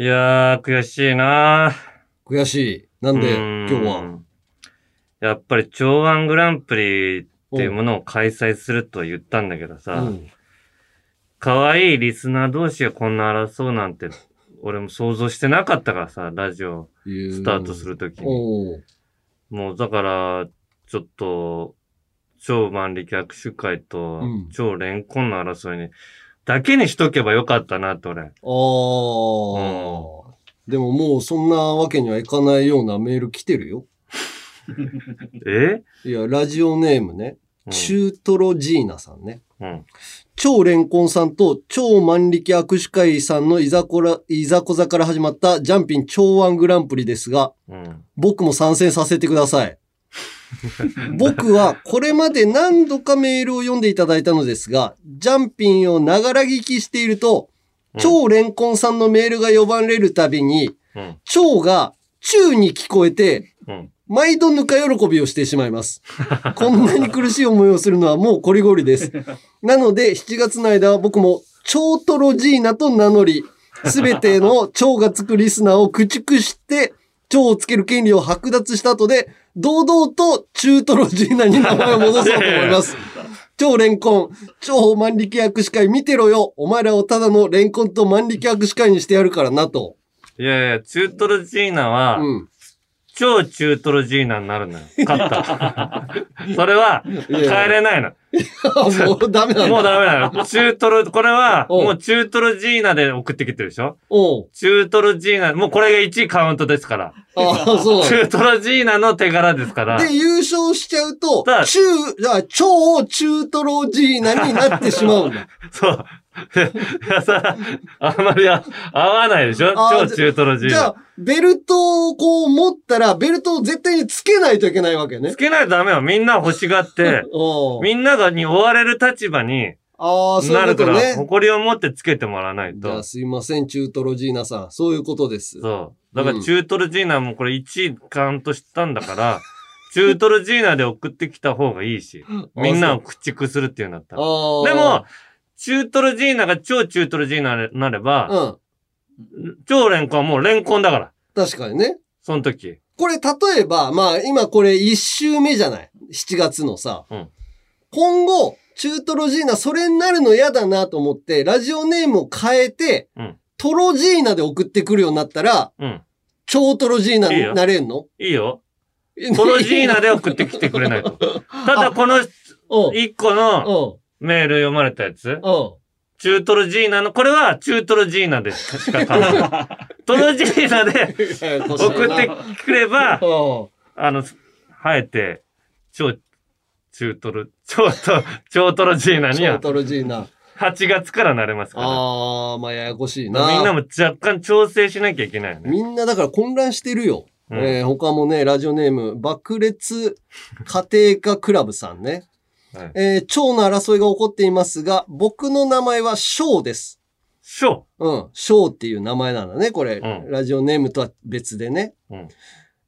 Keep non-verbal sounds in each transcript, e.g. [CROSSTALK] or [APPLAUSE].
いやー、悔しいな悔しい。なんで、今日は？やっぱり、長安グランプリっていうものを開催するとは言ったんだけどさ、うん。可愛いリスナー同士がこんな争うなんて、俺も想像してなかったからさ、ラジオスタートするときに。もうだから、ちょっと、超万力握手会とうん超レンコンの争いに、だけにしとけばよかったなって俺。ああ、でももうそんなわけにはいかないようなメール来てるよ。[LAUGHS] え？いや、ラジオネームね。うん中トロジーナさんね。うん。超レンコンさんと超万力握手会さんのいざこら、いざこざから始まったジャンピン超ワングランプリですが、うん。僕も参戦させてください。[LAUGHS] 僕はこれまで何度かメールを読んでいただいたのですが、ジャンピンをながら聞きしていると、うん超レンコンさんのメールが呼ばれるたびに、うん。超が中に聞こえて、うん。毎度ぬか喜びをしてしまいます。こんなに苦しい思いをするのはもうこりごりです。なので、7月の間は僕も超トロジーナと名乗り、すべての超がつくリスナーを駆逐して、超をつける権利を剥奪した後で、堂々と中トロジーナに名前を戻そうと思います。[LAUGHS] 超レンコン、超万力握手会見てろよ。お前らをただのレンコンと万力握手会にしてやるからなと。いやいや、中トロジーナは、うん。超中トロジーナになるのよ。勝った。[LAUGHS] それは、変えれないの。[LAUGHS] もうダメなんだ。もうダメなの。中トロ、これは、おうもう中トロジーナで送ってきてるでしょ？おう中トロジーナ、もうこれが1位カウントですから。ああ、そう。中トロジーナの手柄ですから。で、優勝しちゃうとだ、中、あ、超中トロジーナになってしまうんだ。[LAUGHS] そう。い [LAUGHS] やさ、あんまりあ合わないでしょ？超中トロジーナじゃあ。、ベルトをこう持ったら、ベルトを絶対につけないといけないわけねつ。けないとダメよ。みんな欲しがって、[LAUGHS] みんながに追われる立場にああ、そうないるから、うことね。誇りを持ってつけてもらわないと。すいません、中トロジーナさん。そういうことです。そう。だから中トロジーナもこれ1位カウントしたんだから、[LAUGHS] 中トロジーナで送ってきた方がいいし、みんなを駆逐するっていうんだったら。でも、中トロジーナが超中トロジーナになれば、うん。超レンコンはもうレンコンだから。確かにね。その時。これ、例えば、まあ、今これ1週目じゃない ?7 月のさ。うん今後、中トロジーナ、それになるの嫌だなと思って、ラジオネームを変えて、うんトロジーナで送ってくるようになったら、うん。超トロジーナになれんの？いいよ。トロジーナで送ってきてくれないと。[LAUGHS] ただこのうん。1個のうん。メール読まれたやつ、うん。中トロジーナの、これは中トロジーナでしか買わない。[LAUGHS] トロジーナで送ってくれば、うん。あの、生えて、超、中トロ、超ト、超トロジーナには超トロジーナ。8月からなれますから。あー、まあ、ややこしいみんな。なも若干調整しなきゃいけないよね。みんなだから混乱してるよ。うんえー他もね、ラジオネーム、爆裂家庭科クラブさんね。はいえー蝶の争いが起こっていますが、僕の名前は翔です。ショーうん。翔っていう名前なんだね、これ。うんラジオネームとは別でね。うん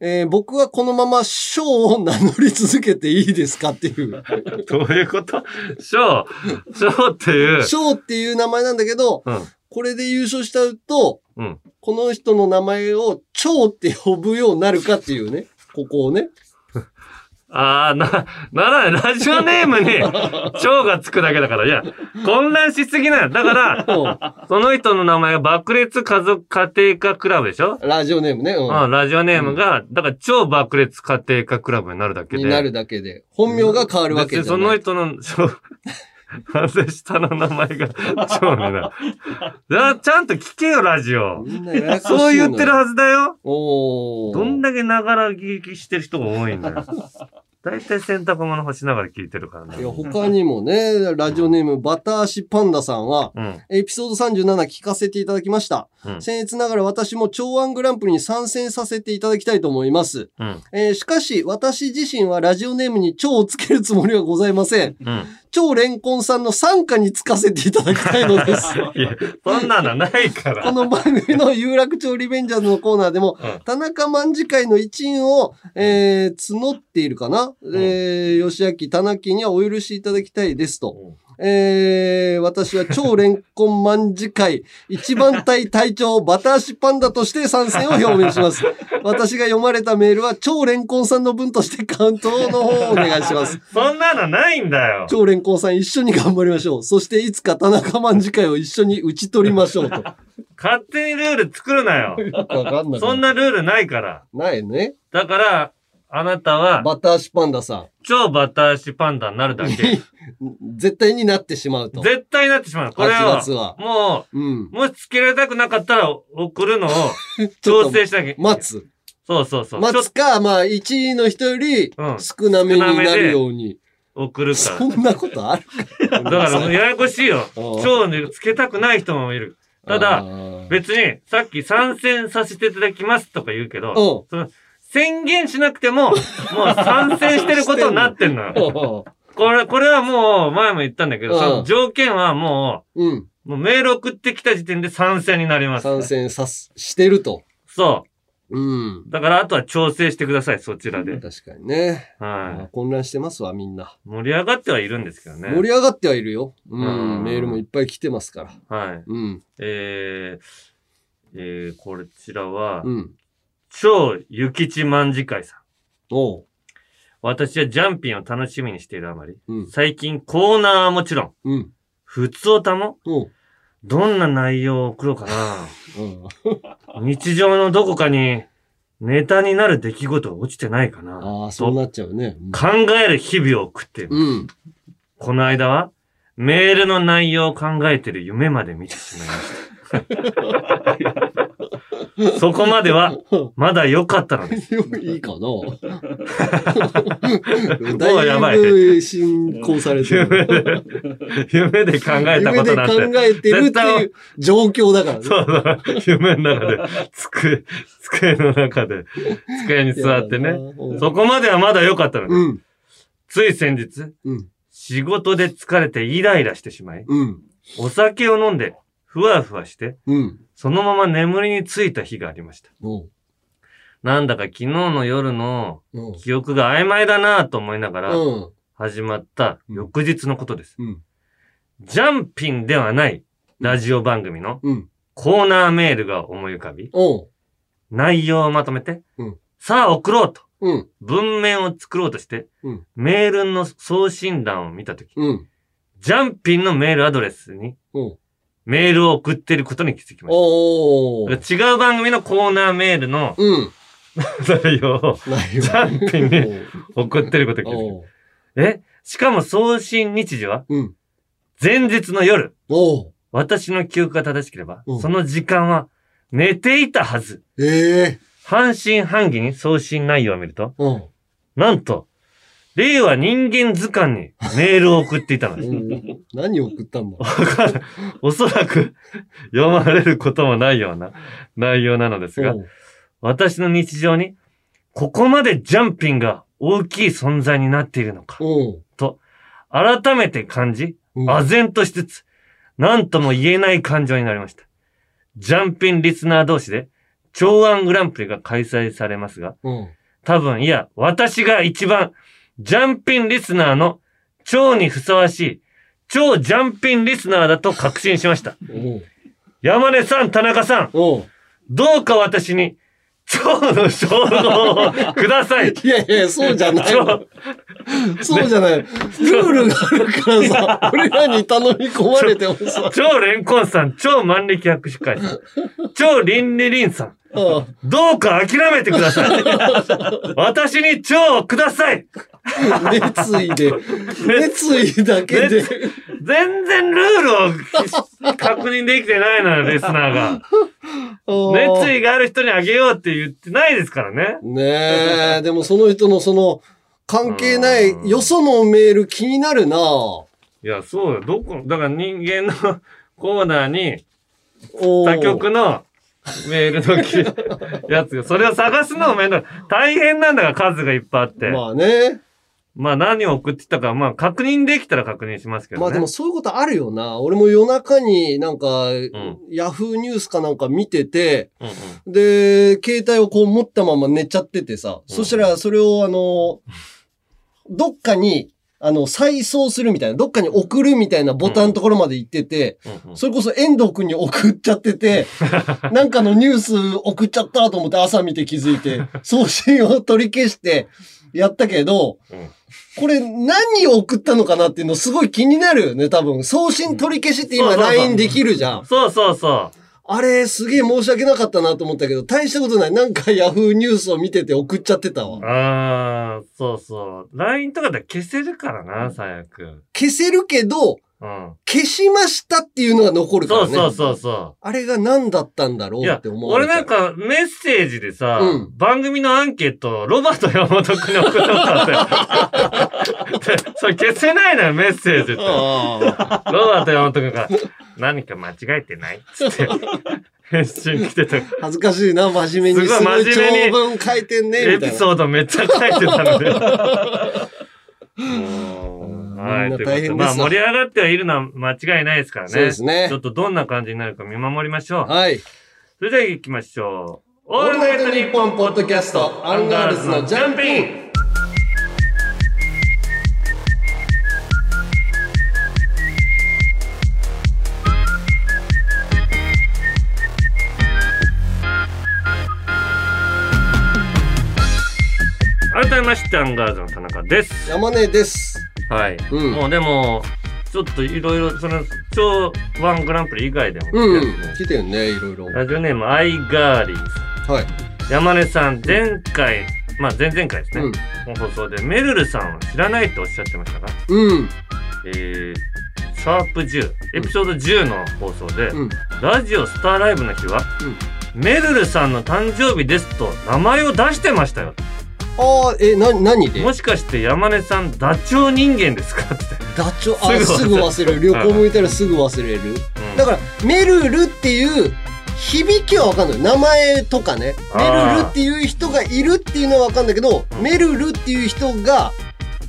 えー僕はこのまま翔を名乗り続けていいですかっていう。[LAUGHS] どういうこと？ショーショーっていう。翔っていう名前なんだけど、うん。これで優勝しちゃうと、うん。この人の名前を蝶って呼ぶようになるかっていうね。ここをね。ああ、な、ならない。ラジオネームに、[LAUGHS] 蝶がつくだけだから。いや、混乱しすぎない。だから、うんその人の名前が爆裂家族家庭科クラブでしょ？ラジオネームね。うんうん、ラジオネームが、だから超爆裂家庭科クラブになるだけで。になるだけで。本名が変わるわけじゃない。の人の、超完成下の名前が超になる。じゃあ、ちゃんと聞けよ、ラジオ。そう言ってるはずだよ。どんだけながら聞きしてる人が多いんだよ。大体洗濯物干しながら聞いてるからね。いや、他にもね、ラジオネームバタ足パンダさんは、うん。エピソード37聞かせていただきました。うん。僭越ながら私も長安グランプリに参戦させていただきたいと思います。うん。えーしかし、私自身はラジオネームに超をつけるつもりはございません。うん。超レンコンさんの参加につかせていただきたいのです。[LAUGHS] いや、そんなのないから。この番組の有楽町リベンジャーズのコーナーでも、うん田中卍会の一員を、えー募っているかな、えー、吉明、田中にはお許しいただきたいですと。えー、私は超レンコン卍会一番隊隊長バタ足パンダとして参戦を表明します。私が読まれたメールは超レンコンさんの分としてカウントの方をお願いします。そんなのないんだよ。超レンコンさん一緒に頑張りましょう。そしていつか田中卍会を一緒に打ち取りましょうと。勝手にルール作るなよ。わかんない。そんなルールないから。ないね。だから、あなたは、バタ足パンダさ超バタ足パンダになるだけ。ん。[LAUGHS] 絶対になってしまうと。絶対になってしまう。これ8を月は、もうん。う、もしつけられたくなかったら送るのを [LAUGHS] 調と整しなきゃ。待つ。そうそうそう。待つか、まあ、1位の人よりうん少なめになるように。と送るかそんなことあるら。[LAUGHS] だからもうややこしいよ。うん超ね、つけたくない人もいる。たあだ、ー別に、さっき参戦させていただきますとか言うけど、うんその宣言しなくても、もう参戦してることになってんのよ。[LAUGHS] これ、これはもう、前も言ったんだけど、うんその条件はもうん。う、もうメール送ってきた時点で参戦になります。参戦さす、してると。そうん。う。だから、あとは調整してください、そちらで。確かにね。は混乱してますわ、みんな。い。盛り上がってはいるんですけどね。盛り上がってはいるよ。ううんん。メールもいっぱい来てますから。はい。うん。えー、えー、こちらは、うん。超ゆきちまんじ会さん。おう。私はジャンピンを楽しみにしているあまり、うん。最近コーナーはもちろん、うん。普通歌も、おう。どんな内容を送ろうかうん。な。[LAUGHS] 日常のどこかに、ネタになる出来事が落ちてないかな。ああ、そうなっちゃうね。考える日々を送っている。うん。この間は、メールの内容を考えている夢まで見てしまいました。[LAUGHS] そこまでは、まだ良かったのです。いいかなもうだやばい進行されて夢る。で、夢で考えた夢で考ことなんて。えてるっていう状況だからね。そうそう。夢の中で、机、机の中で、机に座ってね。ねそこまではまだ良かったのです。うん。つい先日、うん。仕事で疲れてイライラしてしまい、うん。お酒を飲んで、ふわふわして、うん。そのまま眠りについた日がありました。なんだか昨日の夜のうん。記憶が曖昧だなぁと思いながらうん。始まった翌日のことです。うん。ジャンピンではないラジオ番組のうん。コーナーメールが思い浮かび。内容をまとめて、うんさあ送ろうとうん。文面を作ろうとして、うんメールの送信欄を見たとき、うん。ジャンピンのメールアドレスに。メールを送っていることに気づきまし。た。違う番組のコーナーメールのうん。[LAUGHS] 内容をないよジャンピンに送ってることに気づきまし。た。え？しかも送信日時はうん。前日の夜。私の記憶が正しければ、うんその時間は寝ていたはず。ええ。半信半疑に送信内容を見ると、うん。なんと、令和人間図鑑にメールを送っていたのです。何を送ったんだわかんないおそらく読まれることもないような内容なのですが私の日常にここまでジャンピンが大きい存在になっているのか、おう。改めて感じ、うん唖然としつつ、何とも言えない感情になりました。ジャンピンリスナー同士で、長安グランプリが開催されますが、うん。多分、いや、私が一番、ジャンピンリスナーの超にふさわしい、超ジャンピンリスナーだと確信しました。山根さん、田中さん。どうか私に、超の称号をください。[LAUGHS] いやいや、そうじゃない。そうじゃない。ルールがあるからさ、[LAUGHS] 俺らに頼み込まれてもさ。超レンコンさん、超万力博士会さん、超リンリリンさんどうか諦めてください。[LAUGHS] 私に超をください。熱意で、熱意だけで。全然ルールを確認できてないのよ、リスナーが。[LAUGHS] 熱意がある人にあげようって言ってないですからね。ねえ、でもその人のその、関係ない、うんよそのメール気になるないや、そうよ。どこ、だから人間のコーナーに他局の [LAUGHS] メールのきやつが、それを探すのもめんどい。大変なんだから数がいっぱいあって。まあ、まあね。何を送ってきたか、まあ確認できたら確認しますけどね。まあでもそういうことあるよな。俺も夜中になんか、んヤフーニュースかなんか見てて、うんうん。で、携帯をこう持ったまま寝ちゃっててさ、うんそしたらそれをあの、どっかにあの、再送するみたいな、どっかに送るみたいなボタンのところまで行ってて、うんうんそれこそ遠藤くんに送っちゃってて、[LAUGHS] なんかのニュース送っちゃったと思って朝見て気づいて、送信を取り消してやったけど、うんこれ何を送ったのかなっていうのすごい気になるよね、多分。送信取り消しって今 LINE できるじゃん。そうそうそう。あれすげえ申し訳なかったなと思ったけど、大したことない。なんか Yahoo ニュースを見てて送っちゃってたわ。ああ、そうそう。LINE とかで消せるからな、最悪。消せるけど、うん。消しましたっていうのが残るからね。そうそうそうそあれが何だったんだろう。って、思う俺なんかメッセージでさ、うん番組のアンケート、ロバート山本君に送ったことあって。[LAUGHS] でそれ消せないのよ、メッセージって。ロあバート山本君が、何か間違えてない？つって、[LAUGHS] 返信来てた。ー恥ずかしいな、真面目に。すごい真面目に長文書いてんね、エみたいな。ピソードめっちゃ書いてたので。[LAUGHS] はい。ということでまあ盛り上がってはいるのは間違いないですからね。そうですねちょっとどんな感じになるか見守りましょう。はい。それでは行きましょう。オールナイトニッポンポッドキャスト、アンガールズのジャンピン。まして、アンガールズの田中です。山根です。はい。うんもうでも、ちょっといろいろ、その、超ワングランプリ以外でも、うんですね。来てるね、いろいろ。ラジオネーム、アイガーリーさはい。ん。山根さん、前回、まあ前々回ですね。うん。この放送で、メルルさんは知らないとおっしゃってましたが、うん。えー、シャープ10、エピソード10の放送で、うん。ラジオスターライブの日は、メルルさんの誕生日ですと名前を出してましたよ。ああ、え、な、何で？もしかして山根さんダチョウ人間ですか？って。ダチョウ、あ、すぐすぐ忘れる。旅行向いたらすぐ忘れる。うんだから、メルルっていう、響きはわかんない。名前とかね。メあールルっていう人がいるっていうのはわかんないけど、うんメルルっていう人が、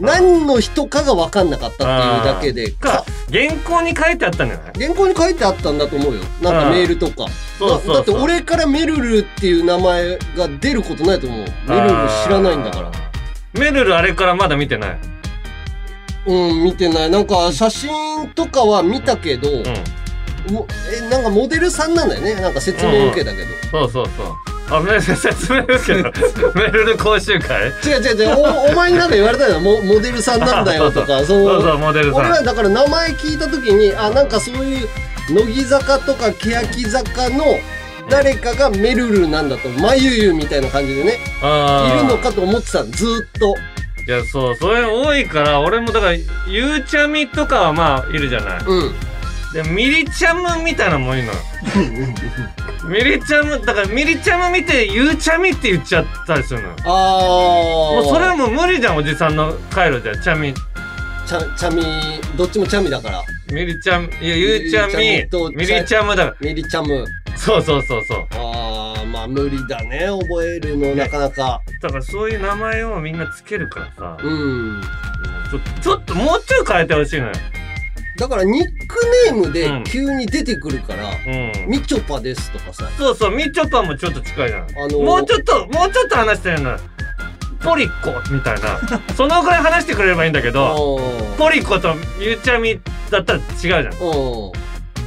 何の人かがわかんなかったっていうだけで、か、原稿に書いてあったんじゃない原稿に書いてあったんだと思うよ。なんかメールとか。だだって俺からメルルっていう名前が出ることないと思う。メルル知らないんだから。ら。メルルあれからまだ見てない。うん、見てない。なんか写真とかは見たけど、うん。もえ、なんかモデルさんなんだよね。なんか説明受けたけど。そうそうそう。あ、メルル説明受けた。[LAUGHS] メルル講習会？違う違う違う。おお前になんか言われたよ。モモデルさんなんだよとか。そ [LAUGHS] そうそう、のモデルさん。俺はだから名前聞いた時に、あ、なんかそういう乃木坂とか欅坂の誰かがメルルなんだと。まゆゆみたいな感じでね。いるのかと思ってたのずーっと。いや、そう、それ多いから、俺もだから、ゆうちゃみとかはまあ、いるじゃない。うん。で、ミリちゃむみたいなのもいいのよ。ミリちゃむ、だからミリちゃむ見て、ゆうちゃみって言っちゃったりするのよ。あー。もうそれはもう無理じゃん、おじさんの回路じゃ。ちゃみ、ちゃ、ちゃみ、どっちもちゃみだから。ミリちゃん、いや、ゆうちゃみ、ミリちゃむだかミリちゃむ。ら。そうそうそうそう。あー、まあ無理だね。覚えるのなかなか。だからそういう名前をみんなつけるからさ、うん。ちょちょっともうちょい変えてほしいのよ。だからニックネームうんで急に出てくるから、うん。みちょぱですとかさ。そうそう、みちょぱもちょっと近いじゃん。あのーもうちょっと、もうちょっと話してるの。ポリコみたいな。[LAUGHS] そのぐらい話してくれればいいんだけど、うん。ポリコとゆうちゃみだったら違うじゃん。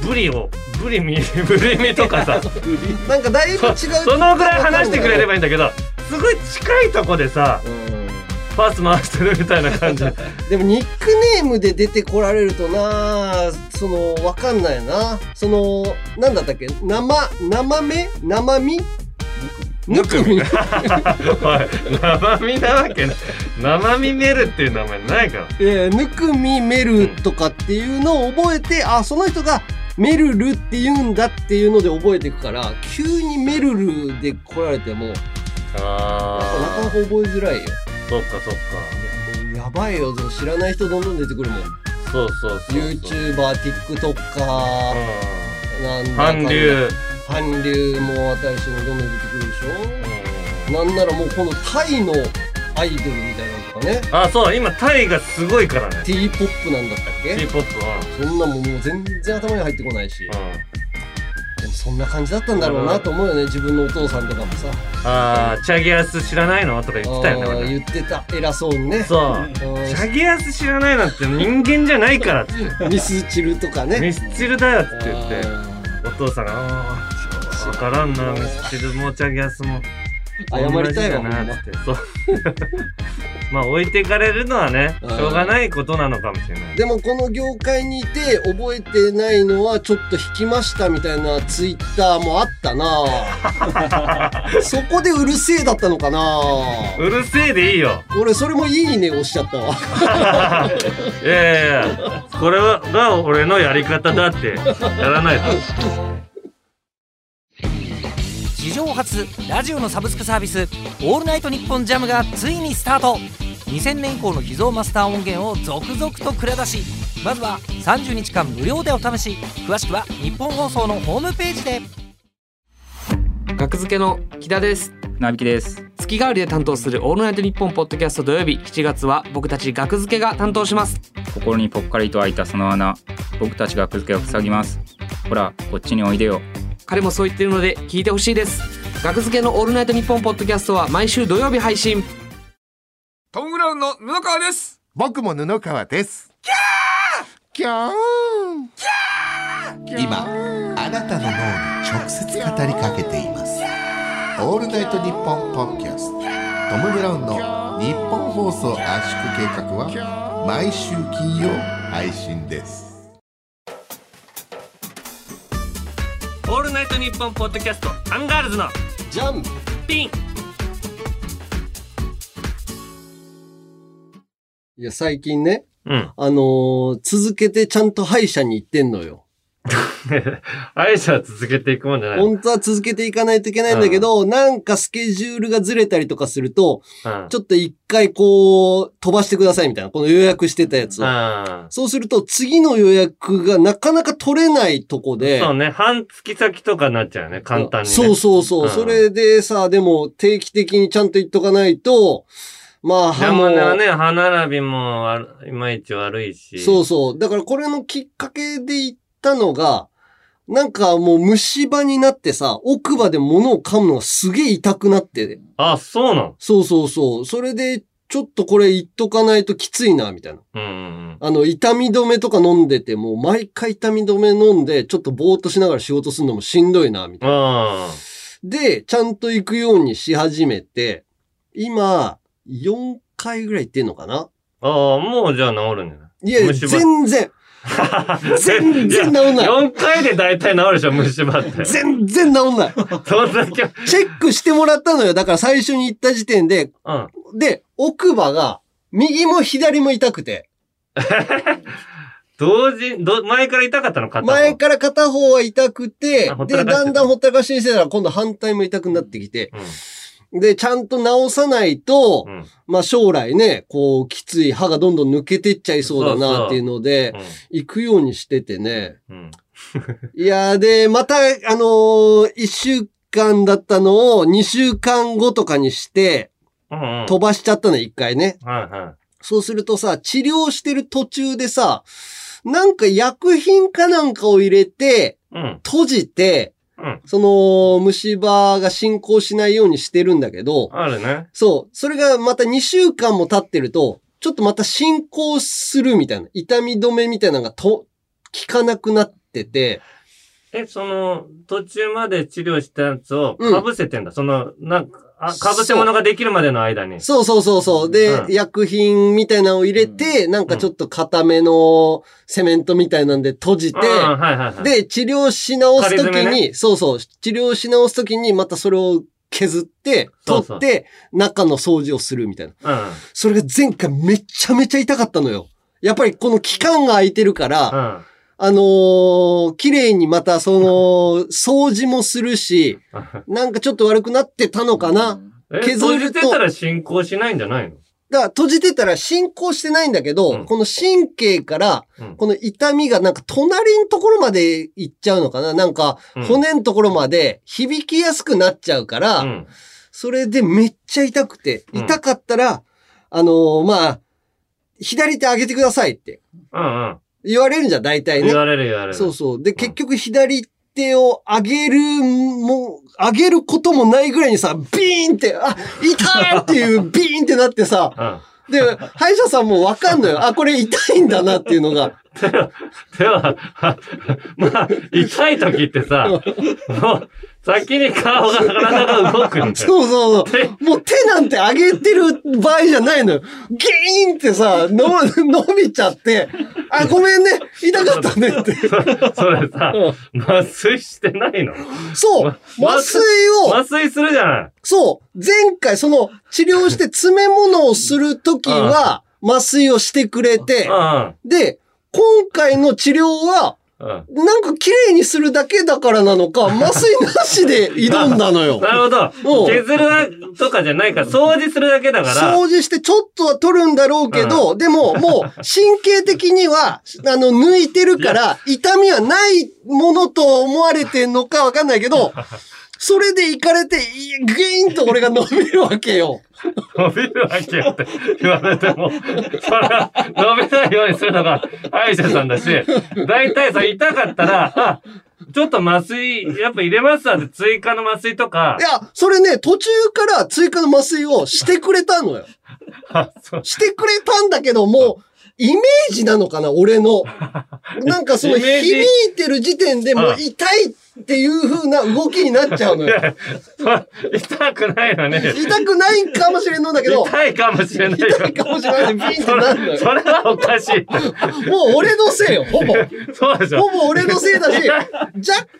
ブリを、ブリミ、[LAUGHS] ブリミとかさ、[LAUGHS] なんかだいぶ違う。そのぐらい話してくれればいいんだけど、すごい近いとこでさ、うん。パス回してるみたいな感じ。[LAUGHS] でもニックネームで出てこられるとなその、わかんないな。その、なんだったっけ？生、生目？生身？ぬくみ。[LAUGHS] 生身なわけない。生身メルっていう名前ないから。えー、ぬくみメルとかっていうのを覚えて、あ、その人がメルルって言うんだっていうので覚えていくから、急にメルルで来られても、やっぱなかなあか覚えづらいよ。ー、そっかそっか。もうやばいよ、知らない人どんどん出てくるもん。そうそうそうそう。YouTuber、TikToker、なんだ韓流。韓流も新しいのどんどん出てくるでしうんょなんならもうこのタイのアイドルみたいなのとかね、あ、そう、今タイがすごいからね。T-POP なんだったっけ？T-POP は。そんなもんもう全然頭に入ってこないし。うん。そんな感じだったんだろうなと思うよね。自分のお父さんとかもさ。ああチャゲアス知らないの？とか言ってたよね言ってた。偉そうにね。そう。うん。チャゲアス知らないなんて人間じゃないからって。[LAUGHS] ミスチルとかね。ミスチルだよって言って。あお父さんがあー分からんなミスチルもチャゲアスも。ー謝りたいわなってそう。[LAUGHS] まあ置いてかれるのはねうん。しょうがないことなのかもしれない。でもこの業界にいて覚えてないのはちょっと引きましたみたいなツイッターもあったな。[LAUGHS] そこでうるせえだったのかな。うるせえでいいよ。俺それもいいね押しちゃったわ。[LAUGHS] いやいやいやこれはが俺のやり方だってやらないと史上初ラジオのサブスクサービス「オールナイトニッポンジャム」がついにスタート。2000年以降の秘蔵マスター音源を続々と蔵出しまずは30日間無料でお試し。詳しくは日本放送のホームページで。学付けの木田です。なびきです。月替わりで担当するオールナイトニッポンポッドキャスト土曜日。7月は僕たち学付けが担当します。心にぽっかりと開いたその穴。僕たちがく付けを塞ぎます。ほらこっちにおいでよ彼もそう言ってるので聞いてほしいです。学付けのオールナイトニッポンポッドキャストは毎週土曜日配信。トム・ブラウンの布川です。僕も布川です。キャー！今あなたの脳に直接語りかけています。オールナイトニッポンポッドキャスト。トム・ブラウンの日本放送圧縮計画は毎週金曜配信ですオールナイトニッポンポッドキャストアンガールズのじゃんピン。いや最近ねうん。あのー続けてちゃんと歯医者に行ってんのよ歯医者は続けていくもんじゃない。本当は続けていかないといけないんだけど、なんかスケジュールがずれたりとかすると、うん。ちょっと一回こう、飛ばしてくださいみたいな、この予約してたやつを。あそうすると、次の予約がなかなか取れないとこで、そうね。半月先とかになっちゃうよね。簡単にね。そうそうそう。うん。それでさ、でも定期的にちゃんと言っとかないと、まあ、歯も、ね歯並びも悪いまいち悪いし。そうそう。だからこれのきっかけで行ったのが、なんかもう虫歯になってさ、奥歯で物を噛むのがすげえ痛くなって、あそうなのそうそうそう。それで、ちょっとこれ言っとかないときついな、みたいな。うんうんあの、痛み止めとか飲んでても、毎回痛み止め飲んで、ちょっとぼーっとしながら仕事するのもしんどいな、みたいな。あで、ちゃんと行くようにし始めて、今、4回ぐらい行ってんのかな？あああもうじゃあ治るんじゃない？いや、全然、全然治んない。4回で大体治るでしょ虫歯って。全然治んない。そんだけチェックしてもらったのよ。だから最初に行った時点で、うん。で、奥歯が、右も左も痛くて、[LAUGHS] 同時ど前から痛かったの片方？前から片方は痛くてで、だんだんほったらかしにしてたら今度反対も痛くなってきて、うんで、ちゃんと治さないと、うん。まあ将来ね、こう、きつい歯がどんどん抜けてっちゃいそうだなっていうので、行くようにしててね。うん。いやーで、また、あのー一週間だったのを2週間後とかにして、うんうん。飛ばしちゃったの、一回ね。はいはい。そうするとさ、治療してる途中でさ、なんか薬品かなんかを入れて、うん。閉じて、うんその、虫歯が進行しないようにしてるんだけど、あるね。そう、それがまた2週間も経ってると、ちょっとまた進行するみたいな、痛み止めみたいなのがと、効かなくなってて、えその途中まで治療したやつをうん。かぶせてんだ、そのなんかあかぶせ物ができるまでの間に。そうそうそうそう。で、うん。薬品みたいなのを入れて、なんかちょっと固めのセメントみたいなんで閉じて、うんはいはいはい。で、治療し直すときに、仮詰めそうそう、治療し直すときにまたそれを削って、そうそう。取って、中の掃除をするみたいな。うん。それが前回めちゃめちゃ痛かったのよ。やっぱりこの期間が空いてるから、うんあのー綺麗にまたその、[LAUGHS] 掃除もするし、なんかちょっと悪くなってたのかな。え削ると。閉じてたら進行しないんじゃないの？だから閉じてたら進行してないんだけど、うん。この神経から、うん。この痛みがなんか隣のところまで行っちゃうのかな。なんかうん。骨のところまで響きやすくなっちゃうから、うん。それでめっちゃ痛くて、うん。痛かったら、あのーまあ、左手上げてくださいって。うんうん言われるんじゃん、大体ね言。われる言われるそうそう。で、結局左手を上げるも、上げることもないぐらいにさ、ビーンって、あ、痛いっていう [LAUGHS] ビーンってなってさ、うん。で、歯医者さんもわかんのよ。あ、これ痛いんだなっていうのが。手は、まあ、痛い時ってさ、もう、先に顔が、体が動くんだよ。そうそうそう。もう手なんて上げてる場合じゃないのよ。ギーンってさ、の伸びちゃって、あ、ごめんね、痛かったねって。それさ、麻酔してないの？そう、ま麻酔を、麻酔するじゃない。そう、前回その治療して詰め物をするときは、麻酔をしてくれて、うん。で、今回の治療は、うん。なんか綺麗にするだけだからなのか、[LAUGHS] 麻酔なしで挑んだのよ。[LAUGHS] なるほど。うん削るとかじゃないから、掃除するだけだから。掃除してちょっとは取るんだろうけど、でももう神経的には、あの、抜いてるから、痛みはないものと思われてんのかわかんないけど、それで行かれて、いグイーンと俺が伸びるわけよ。伸びるわけよって言われても、それは伸びないようにするのが歯医者さんだし、大体さ、痛かったら、あ、ちょっと麻酔、やっぱ入れますわって追加の麻酔とかい、や、それね、途中から追加の麻酔をしてくれたのよ。してくれたんだけど、もう、イメージなのかな、俺の。なんかその響いてる時点でもう痛いっていう風な動きになっちゃうのよ。痛くないのに、痛くないかもしれんのだけど、痛いかもしれないよ。痛いかもしれないでビーンってそなるのよ。れそれはおかしい。もう俺のせいよ、ほぼ。そうでしょ。ほぼ俺のせいだし、若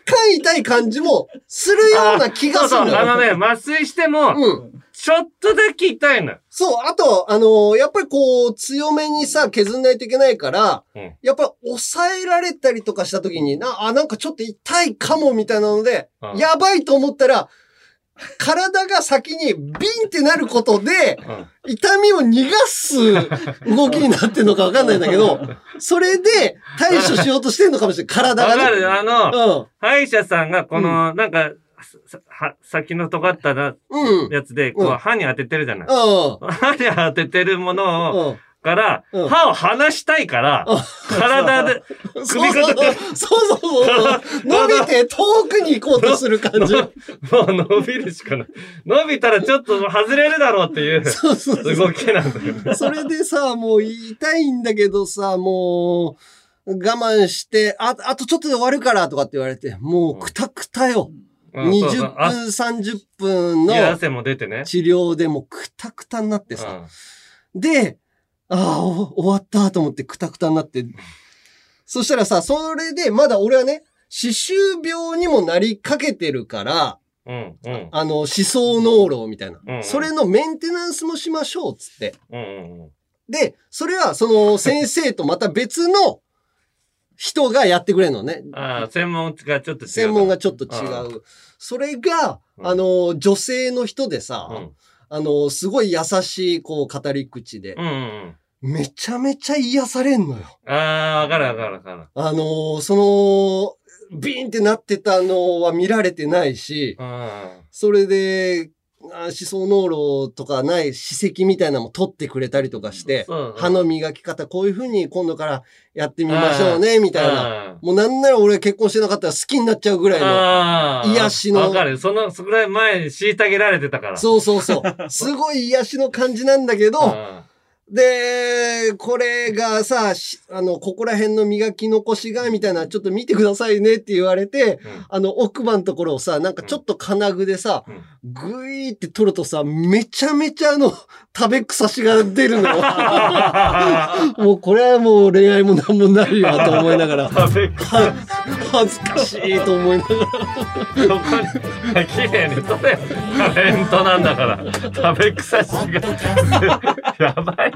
干痛い感じもするような気がするそうそう、あののよ。ね、麻酔しても、うん。ちょっとだけ痛いのよ。そう、あと、あのーやっぱりこう、強めにさ、削んないといけないから、うんやっぱり抑えられたりとかした時に、な、あ、なんかちょっと痛いかもみたいなので、うんやばいと思ったら、体が先にビンってなることで、うん痛みを逃がす動きになってんのかわかんないんだけど、それで対処しようとしてんのかもしれない。体がね。わかるあの、うん。歯医者さんがこの、なんか、さは先の尖った。やつで、こう、うん歯に当ててるじゃない。うん。歯に当ててるものを、うん。から、うん歯を離したいから、うん体で、[LAUGHS] そうそうそう。そうそうそう。伸びて遠くに行こうとする感じ。もう伸びるしかない。伸びたらちょっと外れるだろうっていう。動きなんだよね。それでさ、もう痛いんだけどさ、もう、我慢して、あ、あとちょっとで終わるからとかって言われて、もうくたくたよ。うんそうそう20あ分、30分の汗も出てね。治療でもうくたくたになってさ。うんで、ああ、お終わったと思ってくたくたになって。そしたらさ、それでまだ俺はね、歯周病にもなりかけてるから、うん、うん、あの、思想脳炉みたいな、うんうんそれのメンテナンスもしましょう、つって。うん、うん。で、それはその先生とまた別の人がやってくれるのね。ああ、専門がちょっと違う。専門がちょっと違あう。それが、うんあの、女性の人でさ、うん、あの、すごい優しい、こう、語り口でう、ん、うん。めちゃめちゃ癒されんのよ。ああ、わかるわかるわかる。あのーその、ビーンってなってたのは見られてないし、うん。それで、あ思想脳炉とかない歯石みたいなのも取ってくれたりとかして、そう歯の磨き方こういう風に今度からやってみましょうね、みたいな。な。もうなんなら俺結婚してなかったら好きになっちゃうぐらいの。癒しのわかる。その、そこらい前に虐げられてたから。そうそうそう。すごい癒しの感じなんだけど、うんで、これがさ、しあの、ここら辺の磨き残しが、みたいな、ちょっと見てくださいねって言われて、うんあの、奥歯のところをさ、なんかちょっと金具でさ、うんぐいーって取るとさ、めちゃめちゃあの、食べ草しが出るの。[LAUGHS] もうこれはもう恋愛もなんもないわと思いながら、[LAUGHS] 食べは恥ずかしいと思いながら。そこに、綺麗に取れ。タレントなんだから。食べ草しが。[LAUGHS] やばい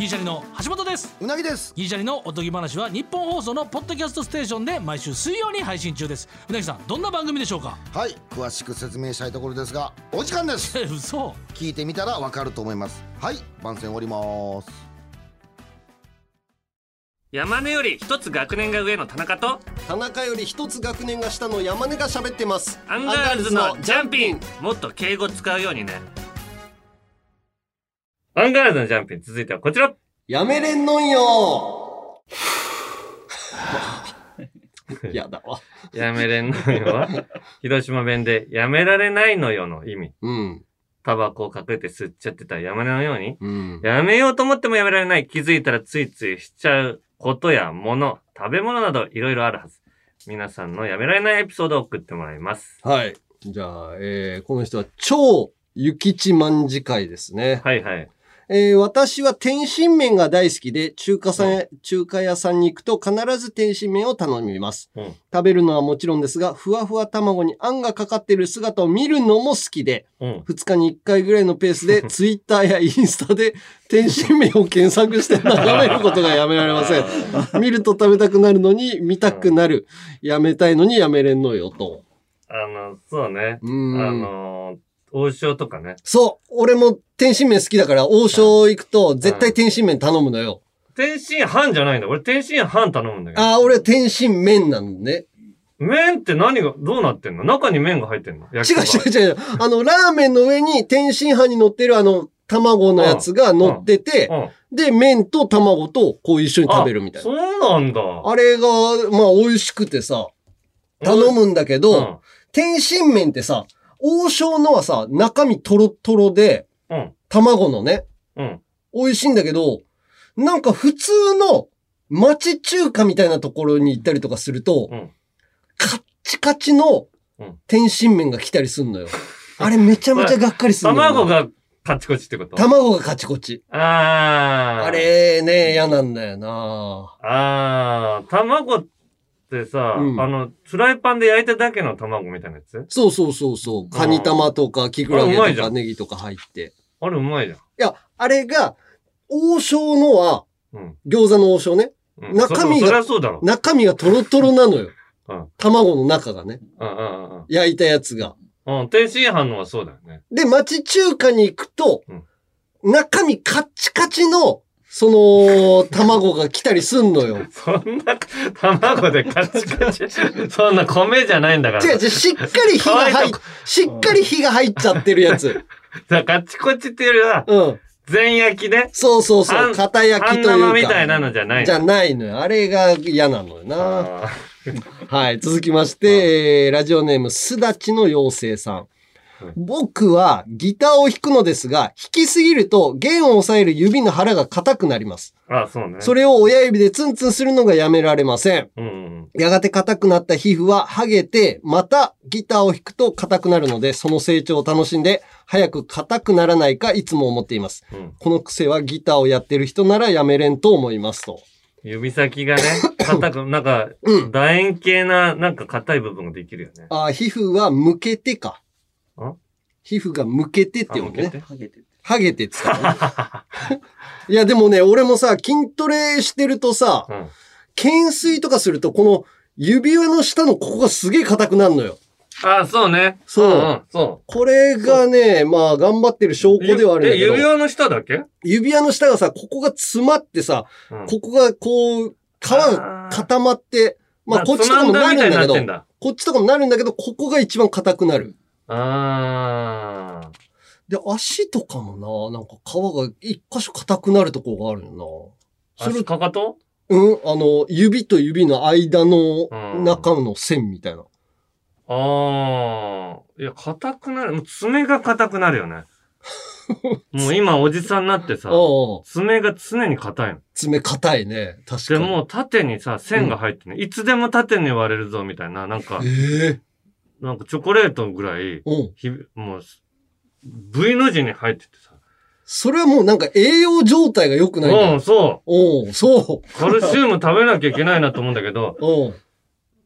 ギリシャリの橋本です。うなぎです。ギリシャリのおとぎ話はニッポン放送のポッドキャストステーションで毎週水曜に配信中です。うなぎさんどんな番組でしょうか？はい詳しく説明したいところですがお時間です。え嘘。聞いてみたらわかると思います。はい番宣終わります。山根より一つ学年が上の田中と田中より一つ学年が下の山根が喋ってます。アンガールズのジャンピン。もっと敬語使うようにねアンガールズのジャンピン続いてはこちらやめれんのんよ [LAUGHS] やだわ。やめれんのよは広島弁でやめられないのよの意味うん。タバコを隠れて吸っちゃってたらやめのようにうん。やめようと思ってもやめられない。気づいたらついついしちゃうことやもの、食べ物などいろいろあるはず。皆さんのやめられないエピソードを送ってもらいます。はい。じゃあ、えー、この人は超諭吉卍会ですね。はいはい。えー私は天津麺が大好きで、中華さん、中華屋さんに行くと必ず天津麺を頼みます。うん食べるのはもちろんですが、ふわふわ卵にあんがかかっている姿を見るのも好きで、うん。2日に1回ぐらいのペースで、[LAUGHS] ツイッターやインスタで天津麺を検索して眺めることがやめられません。[LAUGHS] 見ると食べたくなるのに見たくなる。やめたいのにやめれんのよと。あの、そうね。うんあの、王将とかね。そう。俺も天津麺好きだから、王将行くと絶対天津麺頼むのよ。天津飯じゃないんだ。俺天津飯頼むんだけど。ああ、俺は天津麺なのね。麺って何が、どうなってんの？中に麺が入ってんの？違う違う違う。あの、ラーメンの上に天津飯に乗ってるあの、卵のやつが乗ってて、で、麺と卵とこう一緒に食べるみたいな。そうなんだ。あれが、まあ、美味しくてさ、頼むんだけど、天津麺ってさ、王将のはさ、中身トロトロで、うん。卵のね、うん。美味しいんだけど、なんか普通の町中華みたいなところに行ったりとかすると、カッチカチの天津麺が来たりすんのよ。あれめちゃめちゃがっかりするのよな卵がカチコチってこと？卵がカチコチ。あー。あれね、嫌なんだよなあー、卵ってさ、うんあの、フライパンで焼いただけの卵みたいなやつ？そうそうそうそう。カニ玉とか、キクラゲとかネギとか入って。あれうまいじゃん。いや、あれが、王将のは、うん。餃子の王将ね。うん中身が、そうだろ。中身がトロトロなのよ。うん。卵の中がね。うんうんうん焼いたやつが。うん。うん。天津飯のはそうだよね。で、町中華に行くと、うん中身カッチカチの、その、卵が来たりすんのよ。[LAUGHS] そんな、卵でカチカチ。そんな米じゃないんだから。違う違う、しっかり火が入っ、しっかり火が入っちゃってるやつ。[LAUGHS] だカチコチっていうよりは、うん。全焼きね。そうそうそあ。うん片焼きというか。みたいなのじゃないのじゃないのよ。あれが嫌なのよな。はい。続きまして、[LAUGHS] えーラジオネーム、すだちの妖精さん。[LAUGHS] 僕はギターを弾くのですが、弾きすぎると弦を押さえる指の腹が硬くなります。あ、そうね。それを親指でツンツンするのがやめられません。うんうん。やがて硬くなった皮膚は剥げて、またギターを弾くと硬くなるので、その成長を楽しんで、早く硬くならないかいつも思っています。うんこの癖はギターをやってる人ならやめれんと思いますと。指先がね、[LAUGHS] 硬く、なんか、楕円形な、なんか硬い部分ができるよね。あー皮膚は向けてか。ん皮膚が向けてっていうのねあ向けて。ハゲて。って言ったのね [LAUGHS] いや、でもね、俺もさ、筋トレしてるとさ、懸垂とかすると、この指輪の下のここがすげえ硬くなるのよ。あ、そうね。そうんんそこれがね、まあ、頑張ってる証う。拠ではあるんだえ、けど。指輪の下だけ？指輪の下がさ、ここが詰まってさ、うんここがこう、皮が固まって、まあ、あこっちとかもなるんだけどこっちとかもなるんだけど、ここが一番硬くなる。ああ。で、足とかもな、なんか皮が一箇所硬くなるところがあるよな。それ足かかと？うん、あの、指と指の間のうん中の線みたいな。ああ。いや、硬くなる。もう爪が硬くなるよね。[LAUGHS] もう今おじさんになってさ、爪が常に硬いの。爪硬いね。確かに。でもう縦にさ、線が入ってね、いつでも縦に割れるぞみたいな、なんか、えなんかチョコレートぐらい、うんひもう、V の字に入っててさ。それはもうなんか栄養状態が良くないうん、そう。おうそう。カルシウム食べなきゃいけないなと思うんだけど、おう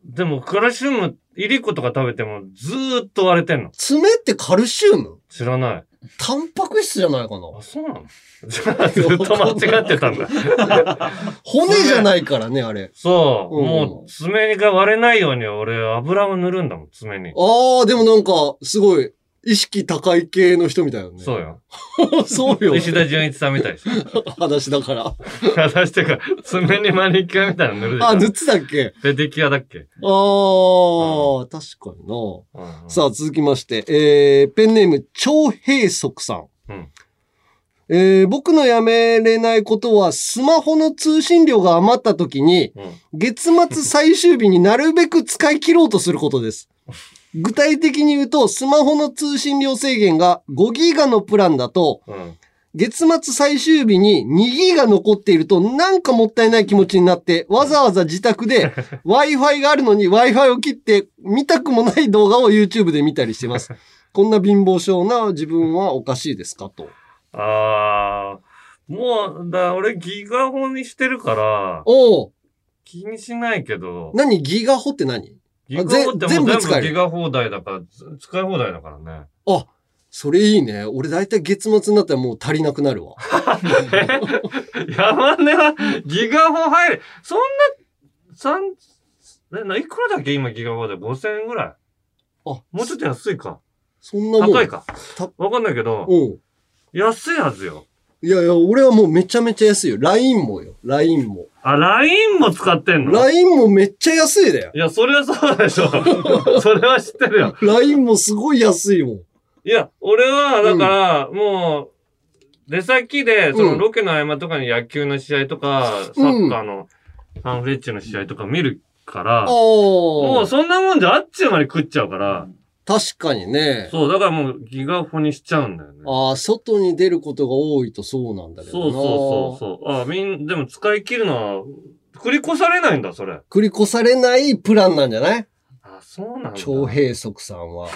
でもカルシウム、イリコとか食べてもずーっと割れてんの。爪ってカルシウム？知らない。タンパク質じゃないかなあ、そうなの？じゃあずっと間違ってたんだ。[LAUGHS] 骨じゃないからね、あれ。そう。うんもう爪が割れないように俺油を塗るんだもん、爪に。ああ、でもなんか、すごい、意識高い系の人みたいだね。そうよ。[LAUGHS] そうよ。石田純一さんみたいでしょ。裸足だから。裸足ってか、爪にマニキュアみたいなの塗るでしょ。あ、塗ってたっけ？ペディキュアだっけ？ああ、確かにな。さあ、続きまして、えー、ペンネーム、超平足さん。うんえー僕のやめれないことは、スマホの通信量が余った時に、月末最終日になるべく使い切ろうとすることです。具体的に言うと、スマホの通信量制限が5ギガのプランだと、うん。月末最終日に2ギガ残っているとなんかもったいない気持ちになって、わざわざ自宅で [LAUGHS] Wi-Fi があるのに Wi-Fi を切って見たくもない動画を YouTube で見たりしてます。こんな貧乏症な自分はおかしいですかと。あー、もう、だ俺ギガホにしてるから、おう気にしないけど、何？ギガホって何？ギガホっても全部使えギガ放題だから、つ使い放題だからね。あ、それいいね。俺だいたい月末になったらもう足りなくなるわ。山根はギガホ入る。そんな、三、え、ないくらだっけ？今ギガホで5000円ぐらい。あ、もうちょっと安いか。そんなもん。高いか。わかんないけど、うん。安いはずよ。いやいや、俺はもうめちゃめちゃ安いよ。LINE もよ。LINE も。あ、LINE も使ってんの？LINE もめっちゃ安いだよ。いや、それはそうでしょ。[LAUGHS] それは知ってるよ。LINE もすごい安いもん。いや、俺は、だから、もう、出先で、そのロケの合間とかに野球の試合とか、サッカーのサンフレッチェの試合とか見るから、ももうそんなもんじゃあっちゅう間に食っちゃうから、確かにね。そう、だからもうギガホにしちゃうんだよね。ああ、外に出ることが多いとそうなんだけどな。そうそうそうそう。あ、みん、でも使い切るのは、繰り越されないんだ、それ。繰り越されないプランなんじゃない？あ、そうなんだ。超閉塞さんは。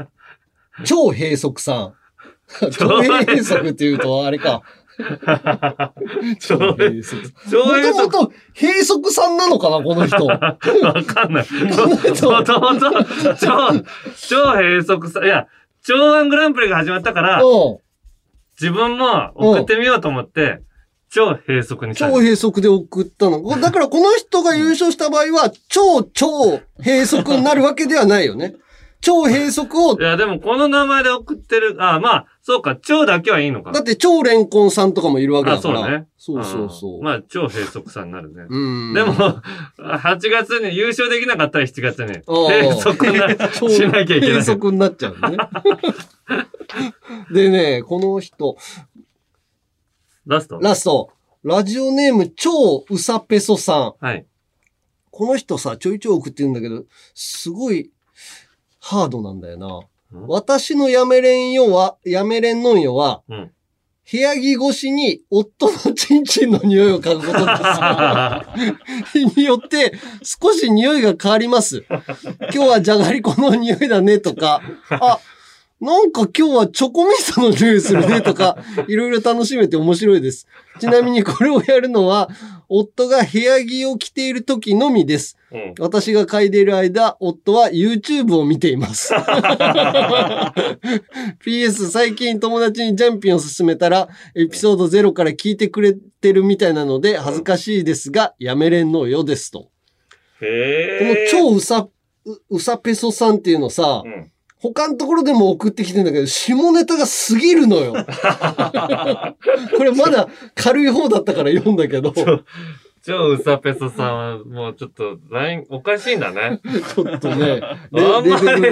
[LAUGHS] 超閉塞さん。[LAUGHS] 超閉塞って言うとあれか。[LAUGHS] 超閉塞。超もともと閉塞さんなのかな、この人。[LAUGHS] わかんない。もともと、超、超閉塞さ、いや、超安グランプリが始まったから、うん自分も送ってみようと思って、超閉塞に。超閉塞で送ったの。だからこの人が優勝した場合は、超超閉塞になるわけではないよね。超閉塞をい、や、でもこの名前で送ってる、あ、まあ、そうか、超だけはいいのか。だって超レンコンさんとかもいるわけあ、だから。そうね。そうそうそううんまあ、超閉塞さんになるね。うんでも、[LAUGHS] 8月に優勝できなかったら7月に、閉塞にな [LAUGHS] 超しなきゃいけない。閉塞になっちゃうね。でね、この人、ラスト？ラスト、ラジオネーム超うさペソさん。はい。この人さ、ちょいちょい送ってるんだけど、すごいハードなんだよな。私のやめれんよは、やめれんのんよは、うん。部屋着越しに夫のチンチンの匂いを嗅ぐことです。[LAUGHS] 日によって少し匂いが変わります。今日はじゃがりこの匂いだねとか、あ、なんか今日はチョコミントの匂いするねとか、[LAUGHS] いろいろ楽しめて面白いです。ちなみにこれをやるのは、夫が部屋着を着ている時のみです。うん。私が嗅いでいる間、夫は YouTube を見ています。[LAUGHS] PS 最近友達にジャンピンを勧めたら、エピソード0から聞いてくれてるみたいなので、恥ずかしいですが、やめれんのよですと。この。超うさ、ううさペソさんっていうのさ、うん。他のところでも送ってきてんだけど、下ネタが過ぎるのよ。[LAUGHS] これまだ軽い方だったから読んだけど、ち超うさペソさんは、もうちょっと、ライン、おかしいんだね。ょっとね、レ [LAUGHS] あんまり。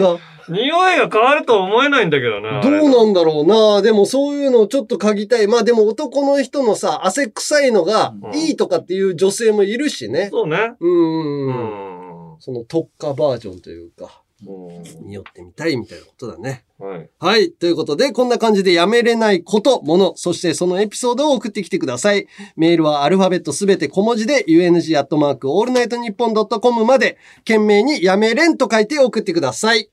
匂いが変わるとは思えないんだけどな。どうなんだろうなでもそういうのをちょっと嗅ぎたい。まあでも男の人のさ、汗臭いのがいいとかっていう女性もいるしね。そうね。うんうんううん。ん。その特化バージョンというか、うん匂ってみたいみたいなことだね。はい。はい。ということで、こんな感じでやめれないこと、もの、そしてそのエピソードを送ってきてください。メールはアルファベットすべて小文字で、UNG アットマークオールナイトニッポンドットコムまで、件名にやめれんと書いて送ってください。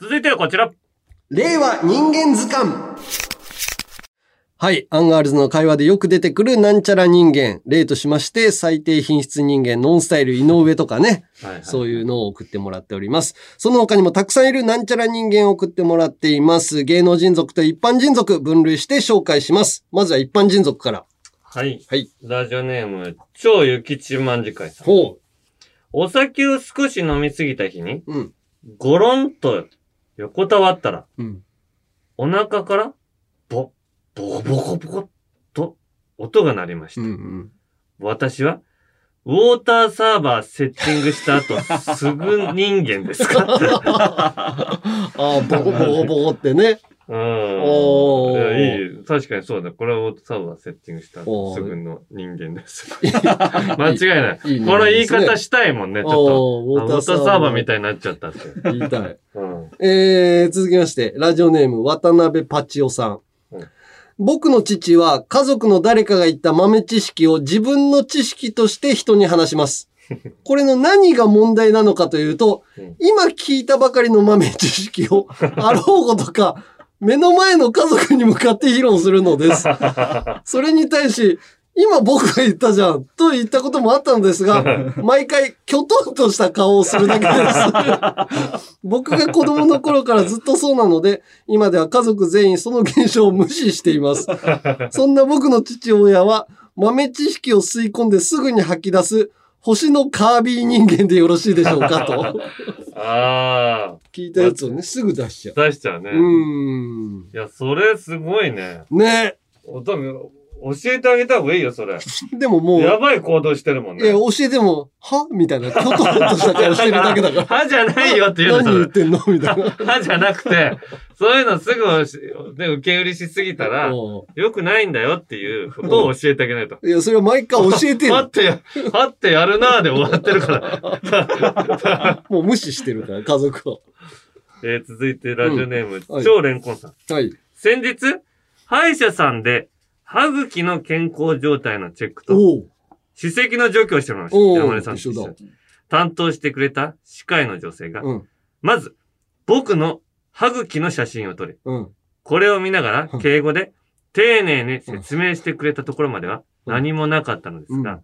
続いてはこちら。令和人間図鑑。はい。アンガールズの会話でよく出てくるなんちゃら人間。例としまして、最低品質人間、ノンスタイル、井上とかね。はいはいそういうのを送ってもらっております。その他にもたくさんいるなんちゃら人間を送ってもらっています。芸能人族と一般人族分類して紹介します。まずは一般人族から。はい。はい。ラジオネーム、超ゆきちまんじかいさん。ほお酒を少し飲みすぎた日に、う。うん。ゴロンと横たわったら、うん。お腹から、ボ、ボコボコボコっと音が鳴りました。うんうん。私は、ウォーターサーバーセッティングした後、[LAUGHS] すぐ人間ですか？[LAUGHS] ああ、ボコボコボコってね。うん。おーいやいい。確かにそうだ。これはウォーターサーバーセッティングした後、すぐの人間です。[LAUGHS] 間違いない。いいねこの言い方したいもんね、ちょっと。ウォーターサーバーみたいになっちゃったって。言いたい。うん。えー、続きまして、ラジオネーム、渡辺パチオさん。うん僕の父は家族の誰かが言った豆知識を自分の知識として人に話します。これの何が問題なのかというと、うん今聞いたばかりの豆知識をあろうことか、[LAUGHS] 目の前の家族に向かって披露するのです。[LAUGHS] それに対し、今僕が言ったじゃん、と言ったこともあったのですが、[LAUGHS] 毎回、きょとんとした顔をするだけです。[LAUGHS] 僕が子供の頃からずっとそうなので、今では家族全員その現象を無視しています。そんな僕の父親は、豆知識を吸い込んですぐに吐き出す、星のカービィ人間でよろしいでしょうかと。[LAUGHS] あ聞いたやつをね、すぐ出しちゃあ、出しちゃうね。う。ん。いや、それすごいね。ね。お多分教えてあげた方がいいよ、それ。[LAUGHS] でももう、やばい行動してるもんね。いや、教えても、は？みたいな、きょとんとした顔してるだけだから。[LAUGHS] 歯じゃないよって言うの、そ何言ってんの？みたいな。れ。歯じゃなくて、そういうのすぐし、ね、受け売りしすぎたら、お良くないんだよっていうことを教えてあげないと。いや、それは毎回教えて [LAUGHS] よ。はってや、はってやるなーで終わってるから。もう無視してるから、家族を。えー続いてラジオネーム、はい超レンコンさん。はい。先日、歯医者さんで、歯茎の健康状態のチェックと、歯石の除去をしてもらいました。山根さんと一緒だ担当してくれた歯科医の女性が、うん。まず、僕の歯茎の写真を撮り、うん。これを見ながらうん敬語で丁寧に説明してくれたところまではうん何もなかったのですが、うん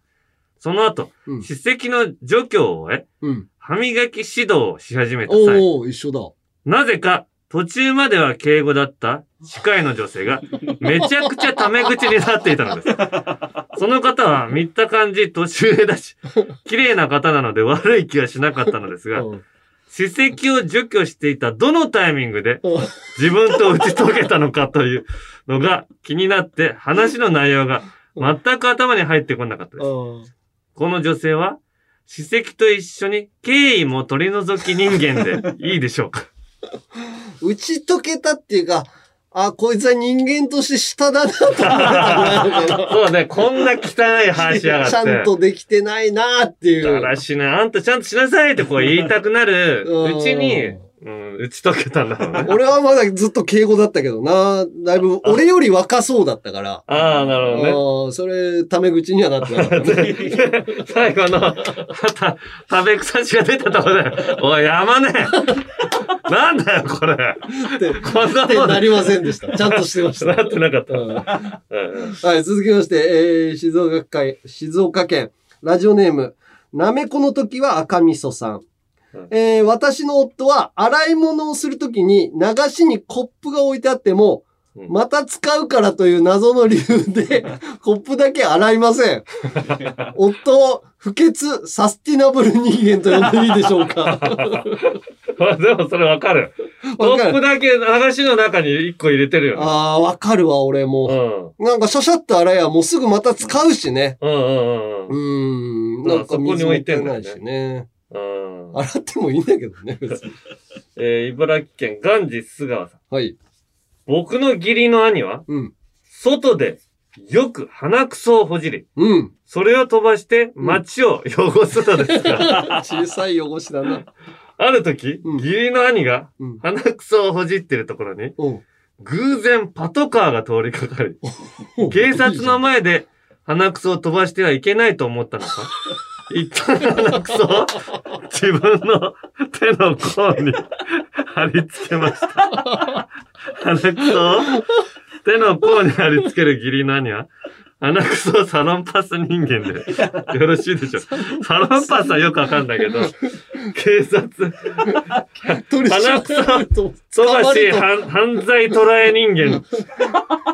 その後、うん歯石の除去を終え、うん。歯磨き指導をし始めた際、おお一緒だ。なぜか途中までは敬語だった歯科医の女性がめちゃくちゃタメ口になっていたのです。その方は見た感じ年上だし、綺麗な方なので悪い気はしなかったのですが、うん歯石を除去していたどのタイミングでうん自分と打ち解けたのかというのが気になって話の内容が全く頭に入ってこなかったです。この女性は歯石と一緒に敬意も取り除き人間でいいでしょうか打ち解けたっていうか、あ、こいつは人間として下だなと思ったんだ [LAUGHS] そうね、こんな汚い歯しやがって。ちゃんとできてないなっていう。だらしない。あんたちゃんとしなさいってこう言いたくなるうんうちに、うん、打ち解けたんだろうね。[LAUGHS] 俺はまだずっと敬語だったけどな。だいぶ、俺より若そうだったから。ああ、なるほどね。それ、タメ口にはなってなかったね。[LAUGHS] 最後の、た、食べ草しが出たところで、おい、山ねなんだよ、これ。こんなもなりませんでした。ちゃんとしてました。なってなかった。はい、続きまして、えー、静岡県、静岡県、ラジオネーム、なめこの時は赤味噌さん。えー、私の夫は洗い物をするときに流しにコップが置いてあっても、うんまた使うからという謎の理由で、[LAUGHS] コップだけ洗いません。夫を不潔サスティナブル人間と呼んでいいでしょうかまあ [LAUGHS] でもそれわかる。コップだけ流しの中に一個入れてるよね。ああ、わかるわ、俺うも。ん。なんかシャシャっと洗えばもうすぐまた使うしね。うんうんうんううん。なんか水そこに置いてんだよねもったいないしね。うん洗ってもいいんだけどね、[LAUGHS] 別に。えー、茨城県ガンジス川さん。はい。僕の義理の兄は、うん。外でよく鼻くそをほじり、うん。それを飛ばして街を汚すのですが、[LAUGHS] 小さい汚しだな。ある時、うん義理の兄がうん。鼻くそをほじってるところに、うん。偶然パトカーが通りかかり、警察の前で鼻くそを飛ばしてはいけないと思ったのか、一旦鼻くそを自分の手の甲に貼り付けました。鼻くそ？を手の甲に貼り付ける義理の兄は、鼻くそサロンパス人間で、よろしいでしょう。サロンパスはよくわかんないけど、警察、鼻くそまると飛ばし、捕ま犯犯罪捕らえ人間。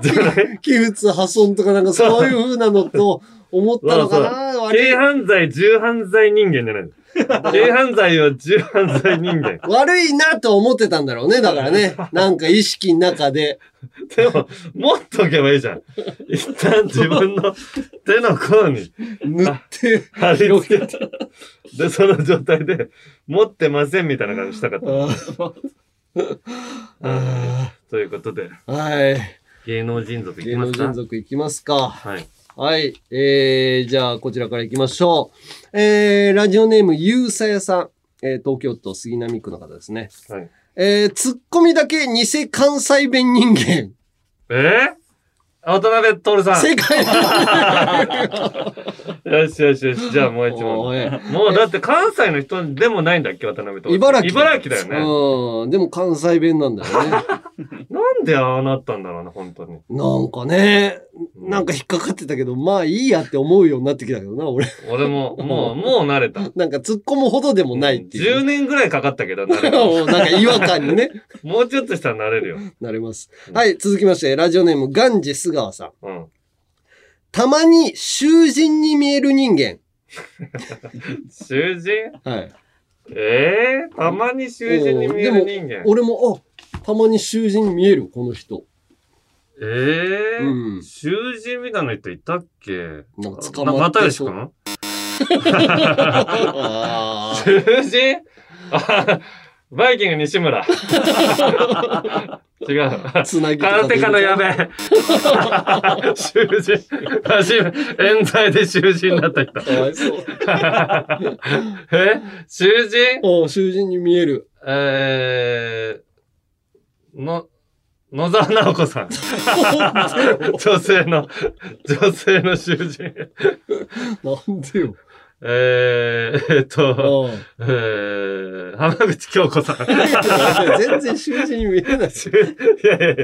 じゃない？器物破損とかなんかそういう風なのと思ったのかな悪い軽犯罪、重犯罪人間じゃない。[LAUGHS] 軽犯罪は重犯罪人間。[LAUGHS] 悪いなと思ってたんだろうね。だからね。[LAUGHS] なんか意識の中で。でも、持っとけばいいじゃん。一旦自分の手の甲に塗って、貼り付けて。で、その状態で、持ってませんみたいな感じしたかった。あということで、ーはい。芸能人族いき芸能ますか？人族いきますか。はい。はい。えー、じゃあ、こちらから行きましょう。えー、ラジオネーム、ゆうさやさん。えー、東京都杉並区の方ですね。はい。えー、ツッコミだけ偽関西弁人間。えー？渡辺徹さん。正解 [LAUGHS] よしよしよし。じゃあもう一問。もうだって関西の人でもないんだっけ渡辺徹。茨城。茨城だよね。うん。でも関西弁なんだよね。[LAUGHS] なんでああなったんだろうな、本当に。なんかね、なんか引っかかってたけど、まあいいやって思うようになってきたけどな、俺。俺も、もう、もう慣れた。[LAUGHS] なんか突っ込むほどでもないっていう。10年ぐらいかかったけど、慣れもうなんか違和感にね。もうちょっとしたら慣れるよ。なれます。はい、続きまして、ラジオネーム、ガンジス川さん。うん。たまに囚人に見える人間。[LAUGHS] 囚人？はい。ええたまに囚人に見える人間。俺も、あ、たまに囚人に見える、この人。ええうん囚人みたいな人いたっけ？なんか捕まって又吉そ [LAUGHS] [LAUGHS] 囚人？あバイキング西村。[LAUGHS] 違う。つなぎ空手家のやべえ。囚人。冤罪で囚人になった人。かわいそう。[LAUGHS] え？囚人？お囚人に見える。えー、の、野沢直子さん。[LAUGHS] 女性の、女性の囚人。なんでよ。えー、えっと、うんえー、浜口京子さん。全然囚人に見えない。いやいやい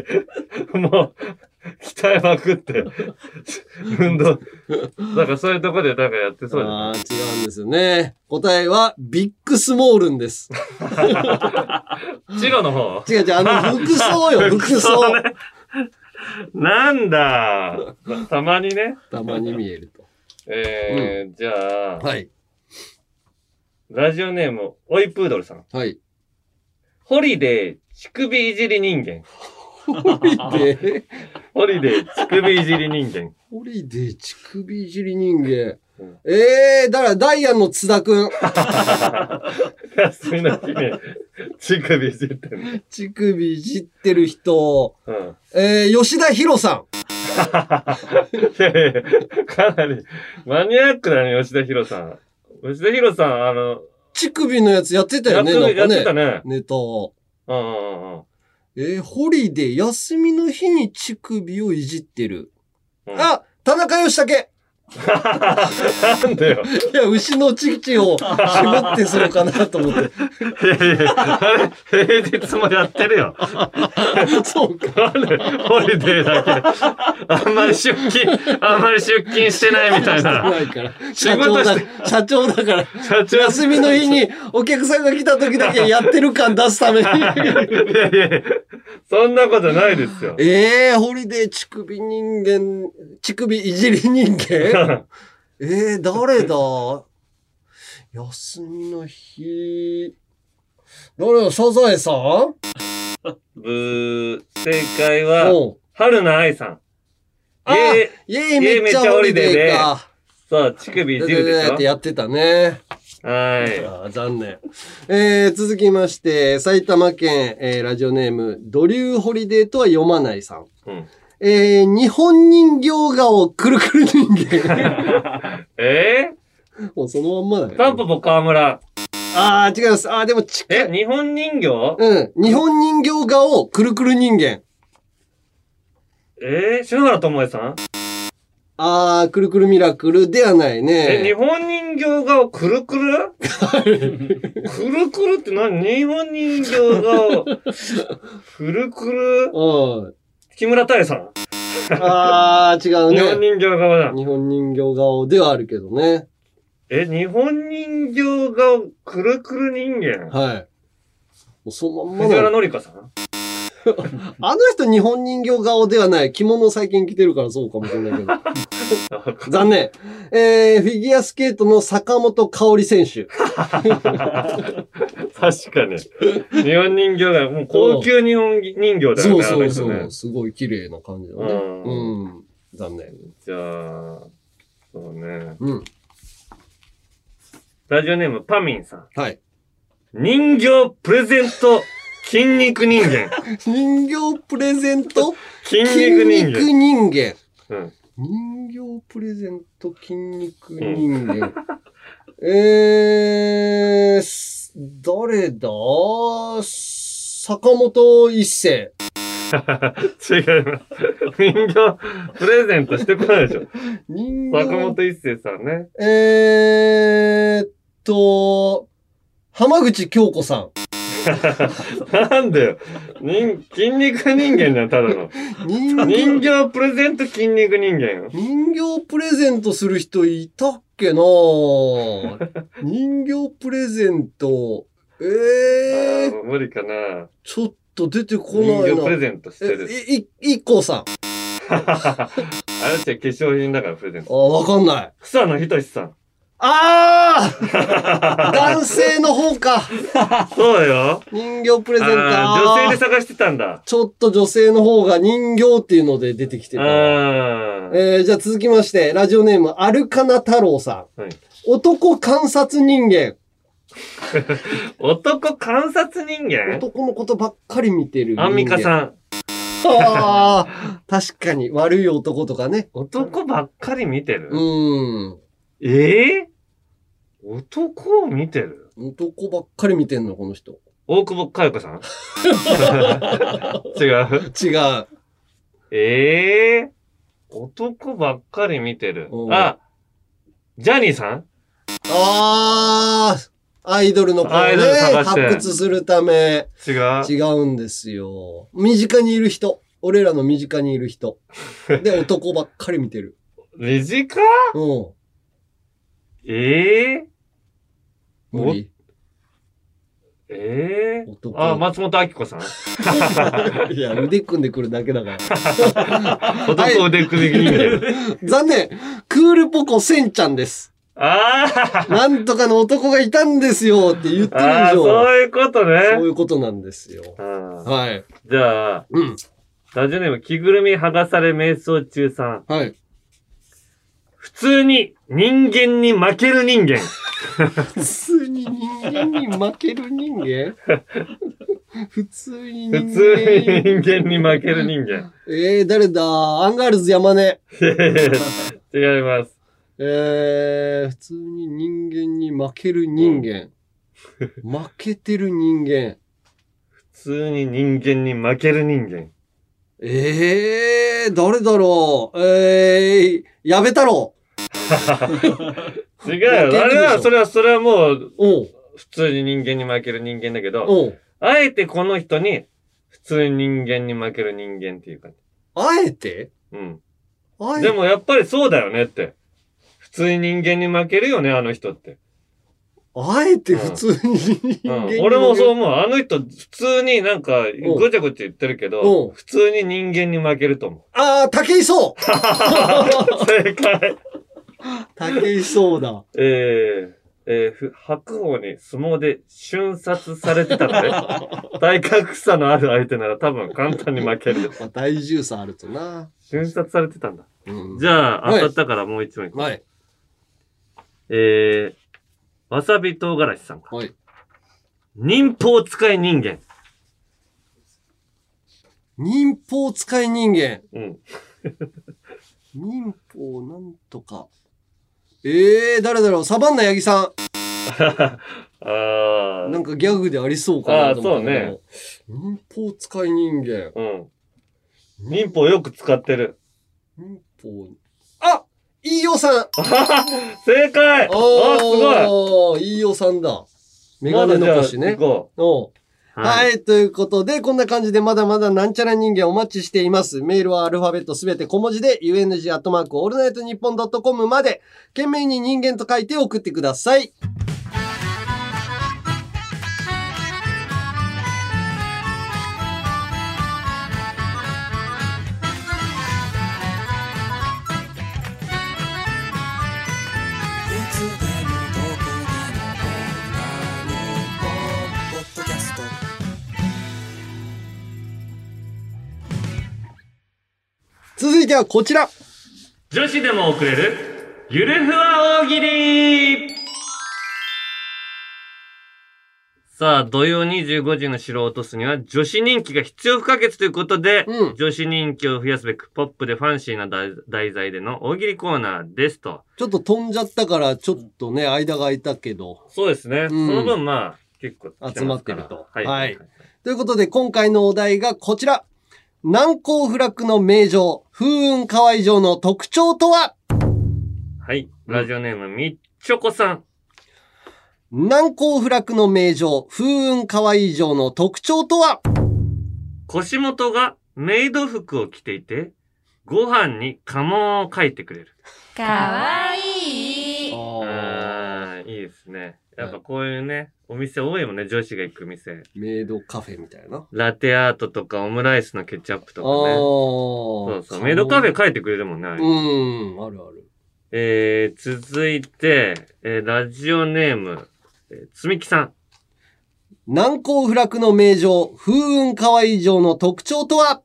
や、もう、鍛えまくって、運動。だからそういうとこでなんかやってそうああ、違うんですよね。答えは、ビッグスモールンです。白の方？違う違う、あの、[LAUGHS] 服装よ、服装。ね。なんだ。たまにね。たまに見えると。えー、じゃあ、はい。ラジオネーム、オイプードルさん。はい。ホリデー、乳首いじり人間。ホリデー？ホリデー、乳首いじり人間。ホリデー、乳首いじり人間。ええー、だから、ダイアンの津田くん。休みの日に乳首いじってる。[LAUGHS] 乳首いじってる人。うん。えー、吉田ヒロさん。[LAUGHS] いやいやかなりマニアックだね、吉田博さん。吉田ヒロさん、あの、乳首のやつやってたよね、やってなんかね。やってたねネタ。うんうんうんえー、ホリデー、休みの日に乳首をいじってる。うん。あ田中義剛なんだよ。いや、牛の乳を絞ってするかなと思って。いやいや、あれ、平日もやってるよ。[LAUGHS] そうか。ホリデーだけ。あんまり出勤、あんまり出勤してないみたいな。ないから。仕社長だ社長だから。社長休みの日にお客さんが来た時だけやってる感出すために。[LAUGHS] いやいやいやそんなことないですよ。ええー、ホリデー乳首人間、乳首いじり人間？えー、誰だ？休みの日。誰だ？サザエさん？ブー、正解は春菜愛さん。あイェイめっちゃホリデーか。そう、乳首いじるでしょ？ってやってたね。はい。残念。えー、続きまして、埼玉県、えー、ラジオネーム、ドリューホリデーとは読まないさん。うん。えー、日本人形顔くるくる人間。[LAUGHS] えもうそのまんまだー、よ。タンポポ川村。あー、違います。あー、でも近い。え、日本人形？うん。日本人形顔くるくる人間。えー、篠原智恵さん？あー、くるくるミラクルではないえ、日ね。本人形顔くるくる？くるくるって何？日本人形顔くるくる？[LAUGHS] うん。木村太江さん。あー、違うね。日本人形側だ。日本人形顔ではあるけどね。え、日本人形顔、くるくる人間？はい。もうそのまんま藤原の。紀香さん？[LAUGHS] あの人日本人形顔ではない。着物最近着てるからそうかもしれないけど。[LAUGHS] 残念。えー、フィギュアスケートの坂本香織選手。[LAUGHS] 確かに。日本人形が、もう高級日本人形だよね。そうそうそう。すごい綺麗な感じだね。うんうん。残念。じゃあ、そうね。うん。ラジオネームパミンさん。はい。人形プレゼント筋肉人間。[LAUGHS] 人形プレゼント？筋肉人間。筋肉人間。うん。人形プレゼント筋肉人間。[LAUGHS] えー、す誰だ？坂本一世。[LAUGHS] 違います。人形プレゼントしてこないでしょ。人坂本一生さんね。えーっと、浜口京子さん。[LAUGHS] なんだよ。人、筋肉人間じゃん、ただの。人人形プレゼント筋肉人間よ。人形プレゼントする人いたっけな [LAUGHS] 人形プレゼント。ええー、無理かな。ちょっと出てこないな。人形プレゼントしてる。え、い、い、いこさん。[LAUGHS] あれって化粧品だからプレゼント。あ、わかんない。草野仁さん。ああ [LAUGHS] 男性の方か。そうよ。人形プレゼント。あー女性で探してたんだ。ちょっと女性の方が人形っていうので出てきてた。あえー、じゃあ続きまして、ラジオネーム、アルカナ太郎さん。はい男観察人間。[LAUGHS] 男観察人間？男のことばっかり見てる。アンミカさん。ああ、確かに悪い男とかね。男ばっかり見てる？うーん。ええ男を見てる？男ばっかり見てんの、この人。大久保佳代子さん？[LAUGHS] 違う？違う。ええ男ばっかり見てるう。んあ、ジャニーさん？ああ、アイドルの子をね発掘するため。違う？違うんですよ。身近にいる人。俺らの身近にいる人。で、男ばっかり見てる。[LAUGHS] 身近？うん。ええ無理ええ男あ、松本明子さん [LAUGHS] いや、腕組んでくるだけだから。[LAUGHS] 男腕組み人間。残念。クールポコセンちゃんです。あなんとかの男がいたんですよって言ってるあ、ああ、以上。そういうことね。そういうことなんですよ。あはい。じゃあ、うん。ラジオネーム、着ぐるみ剥がされ瞑想中さん。はい。普通に人間に負ける人間。普通に人間に負ける人間？[LAUGHS] 普通に人間普通に人間に負ける人間。えー、誰だ？アンガールズ山根。[LAUGHS] 違います。えー、普通に人間に負ける人間。負けてる人間。普通に人間に負ける人間。えー、誰だろう？えー、矢部太郎。[LAUGHS] 違うよ。あれは、それは、それはもう、お普通に人間に負ける人間だけど、おあえてこの人に、普通に人間に負ける人間っていう感じ。あえて？うん。あえでもやっぱりそうだよねって。普通に人間に負けるよね、あの人って。あえて普通に人うん間に、俺もそう思う。あの人、普通になんか、ごちゃごちゃ言ってるけうどん、普通に人間に負けると思う。あー、武井壮 [LAUGHS] 正解。武井壮だ。えー、えーふ、白鵬に相撲で瞬殺されてたので、[LAUGHS] 体格差のある相手なら多分簡単に負ける。まあ、体重差あるとな。瞬殺されてたんだ。うんじゃあ、はい当たったからもう一問いはい。えー、わさび唐辛子さんか。はい。忍法使い人間。民法使い人間。うん。[LAUGHS] 民法なんとか。えー、誰だろうサバンナ八木さ [LAUGHS] あん。なんかギャグでありそうかなと思ったけどあーそうね。民法使い人間。うん。忍法よく使ってる。民法。あ飯尾さん [LAUGHS] 正解あー、すごい飯尾さんだ。メガネ残しね。ま行こおうはい、ということで、こんな感じでまだまだなんちゃら人間お待ちしています。メールはアルファベットすべて小文字で、UNG アットマークオールナイトニッポンドットコムまで、件名に人間と書いて送ってください。続いてはこちら。女子でも送れる、ゆるふわ大喜利さあ、土曜25時の城を落とすには女子人気が必要不可欠ということで、女子人気を増やすべく、ポップでファンシーな題題材での大喜利コーナーですと。ちょっと飛んじゃったから、ちょっとね、間が空いたけど。そうですね。んその分まあ、結構来集まってると。はい。はい。ということで、今回のお題がこちら。難攻不落の名城、風雲河合城の特徴とは？はい。ラジオネーム、みっちょこさん。難攻不落の名城、風雲河合城の特徴とは？腰元がメイド服を着ていて、ご飯に家紋を書いてくれる。かわいい。ああ、いいですね。やっぱこういうね、お店多いもんね、女子が行く店。メイドカフェみたいな。ラテアートとかオムライスのケチャップとかね。そうそう。メイドカフェ書いてくれるもんね。うん、あるある。えー、続いて、えー、ラジオネーム、えー、つみきさん。難攻不落の名城、風雲河合城の特徴とは？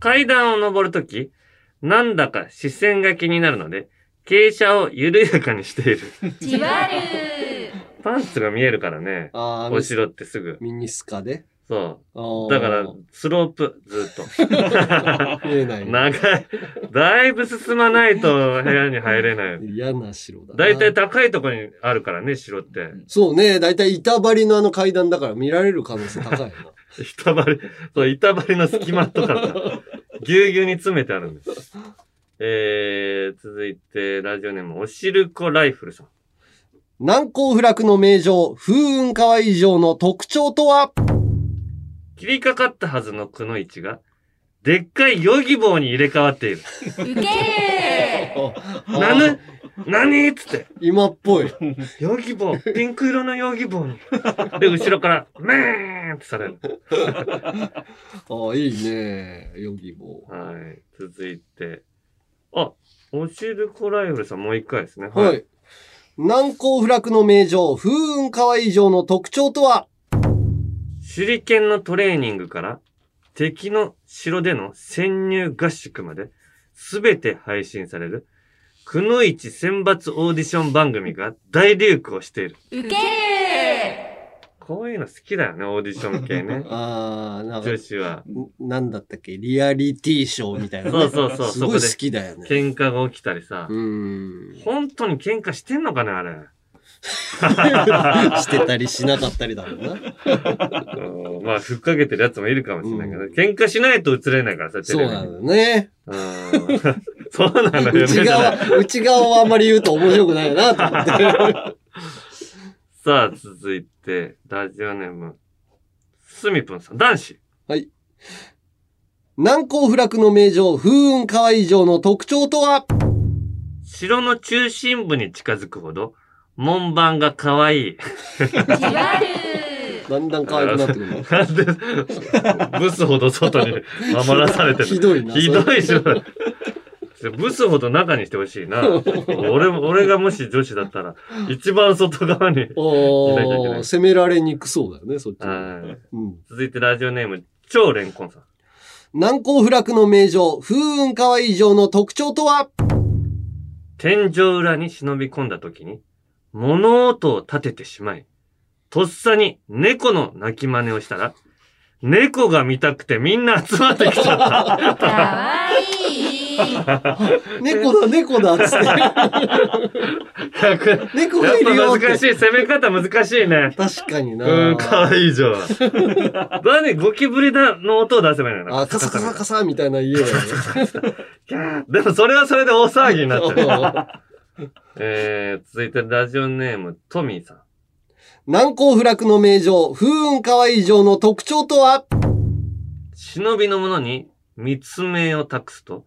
階段を登るとき、なんだか視線が気になるので、傾斜を緩やかにしている。じわる。パンツが見えるからね。あーお城ってすぐ。ミニスカで？そう。だから、スロープ、ずっと。[LAUGHS] 見えない。長い。だいぶ進まないと部屋に入れない。嫌な城だな。だいたい高いところにあるからね、城って。そうね、だいたい板張りのあの階段だから見られる可能性高いな。[LAUGHS] 板張り、そう、板張りの隙間とか、[LAUGHS] ぎゅうぎゅうに詰めてあるんです。えー、続いて、ラジオネーム、おしるこライフルさん。難攻不落の名城、風雲河合城の特徴とは？切りかかったはずのくのいちが、でっかいヨギ棒に入れ替わっている。ウケる。な [LAUGHS] ぬ何？っつって。今っぽい。ヨギ棒、ピンク色のヨギ棒に。で、後ろから、メーンってされる。あ [LAUGHS] あ、いいね。ヨギボはい。続いて。あ、おしるこライフルさんもう一回ですね。はい。難攻不落の名城、風雲河合城の特徴とは？手裏剣のトレーニングから敵の城での潜入合宿まで全て配信されるくのいち選抜オーディション番組が大流行している。ウケる。こういうの好きだよね、オーディション系ね。[LAUGHS] ああ、なんか女、子は。んなんだったっけ？リアリティショーみたいなね、そうそうそう。すごい好きだよね。喧嘩が起きたりさ。うん。本当に喧嘩してんのかね、あれ。[LAUGHS] してたりしなかったりだろうな。う [LAUGHS] んまあ、ふっかけてるやつもいるかもしれないけど、喧嘩しないと映れないからさ、そうなのよね。うんそうなのよね。内側、内側をあんまり言うと面白くないよなと思って。さあ、続いて、ラジオネーム、すみぷんさん、男子。はい。難攻不落の名城、風雲河合城の特徴とは？城の中心部に近づくほど、門番が可愛い。だんだん可愛くなってくるの。なんで、ブスほど外に守らされてる。ひどいなひどい城だ。ブスほど中にしてほしいな。[LAUGHS] 俺も、俺がもし女子だったら、一番外側に。攻められにくそうだよね、そっちは。はいうん。続いてラジオネーム、超レンコンさん。難攻不落の名城、風雲河合城の特徴とは？天井裏に忍び込んだ時に、物音を立ててしまい、とっさに猫の鳴き真似をしたら、猫が見たくてみんな集まってきちゃった。[LAUGHS] かわいい。[LAUGHS] 猫だ、猫だ、つって。猫がいるよって。ぱ難しい。攻め方難しいね。確かにな。うん、かわいいじゃん。何ゴキブリだの音を出せばいいのよあ、カサカサカサみたいな家だよね。でもそれはそれで大騒ぎになってる。[LAUGHS] えー、続いてラジオネーム、トミーさん。難攻不落の名城、風雲河合城の特徴とは？忍びの者に密命を託すと、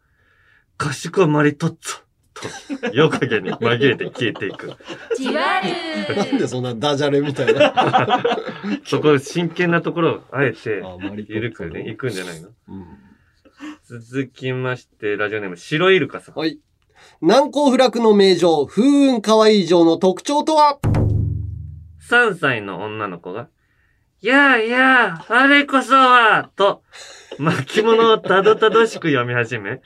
賢まりとっつと、[LAUGHS] 夜影に紛れて消えていく。じわるなんでそんなダジャレみたいな。[LAUGHS] そこ真剣なところをあえて、ゆるくね、行くんじゃないの、続きまして、ラジオネーム、白イルカさん。はい。難攻不落の名城、風雲河合城の特徴とは？3歳の女の子が、やあやあ、あれこそは、と、巻物をたどたどしく読み始め、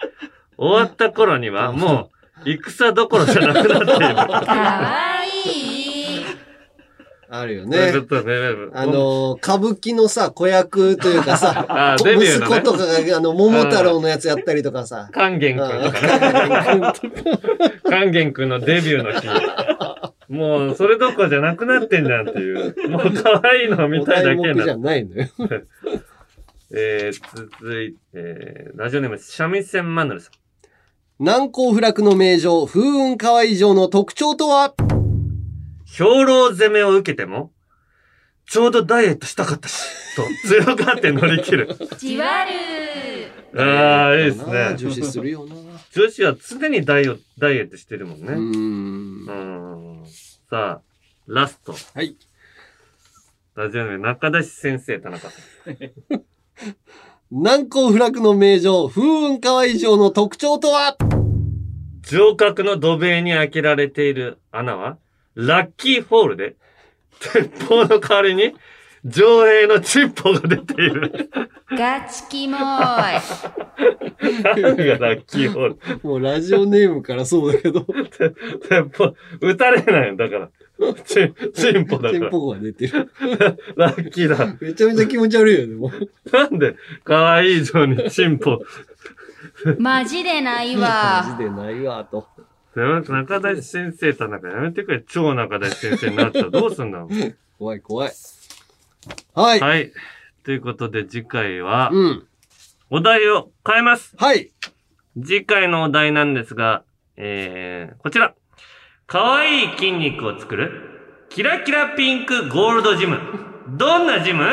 終わった頃にはもう、戦どころじゃなくなっている。かわいいあるよそういうね。ことね。あのー、歌舞伎のさ、子役というかさ [LAUGHS] あ、デビューのね息子とかが、あの、桃太郎のやつやったりとかさ。勸玄くんとかね。勸玄くん [LAUGHS] のデビューの日。もう、それどころじゃなくなってんじゃんっていう。もう可愛いの見たいだけお題目じゃな。ないのよ。[LAUGHS] えー、続いて、ラジオネーム、三味線マヌルさん。難攻不落の名城、風雲河合城の特徴とは？兵糧攻めを受けても、ちょうどダイエットしたかったし、と [LAUGHS] 強がって乗り切る。じわるああ、いいですね。女子するよな。女子は常にダイオダイエットしてるもんね。ううん。さあ、ラスト。はい。ラジオネーム、中出し先生、田中さん。[LAUGHS] 難攻不落の名城、風雲河合城の特徴とは？城郭の土塀に開けられている穴は、ラッキーホールで、鉄砲の代わりに、上兵のチッポが出ている。ガチキモい何がラッキーホール？[LAUGHS] もうラジオネームからそうだけど。[LAUGHS] 鉄砲、撃たれないんだから。[LAUGHS] チチンポだから。チンポが出てる。[LAUGHS] ラッキーだ。めちゃめちゃ気持ち悪いよね、もう。なんで、可愛い城にチンポ。マジでないマわジでないわ、と。中出し先生、田中やめてくれ。超中出し先生になったらどうすんだろう。怖い怖い。はい。はい。ということで次回は、うん。お題を変えます。はい。次回のお題なんですが、えー、こちら。可愛い筋肉を作る、キラキラピンクゴールドジム。どんなジム？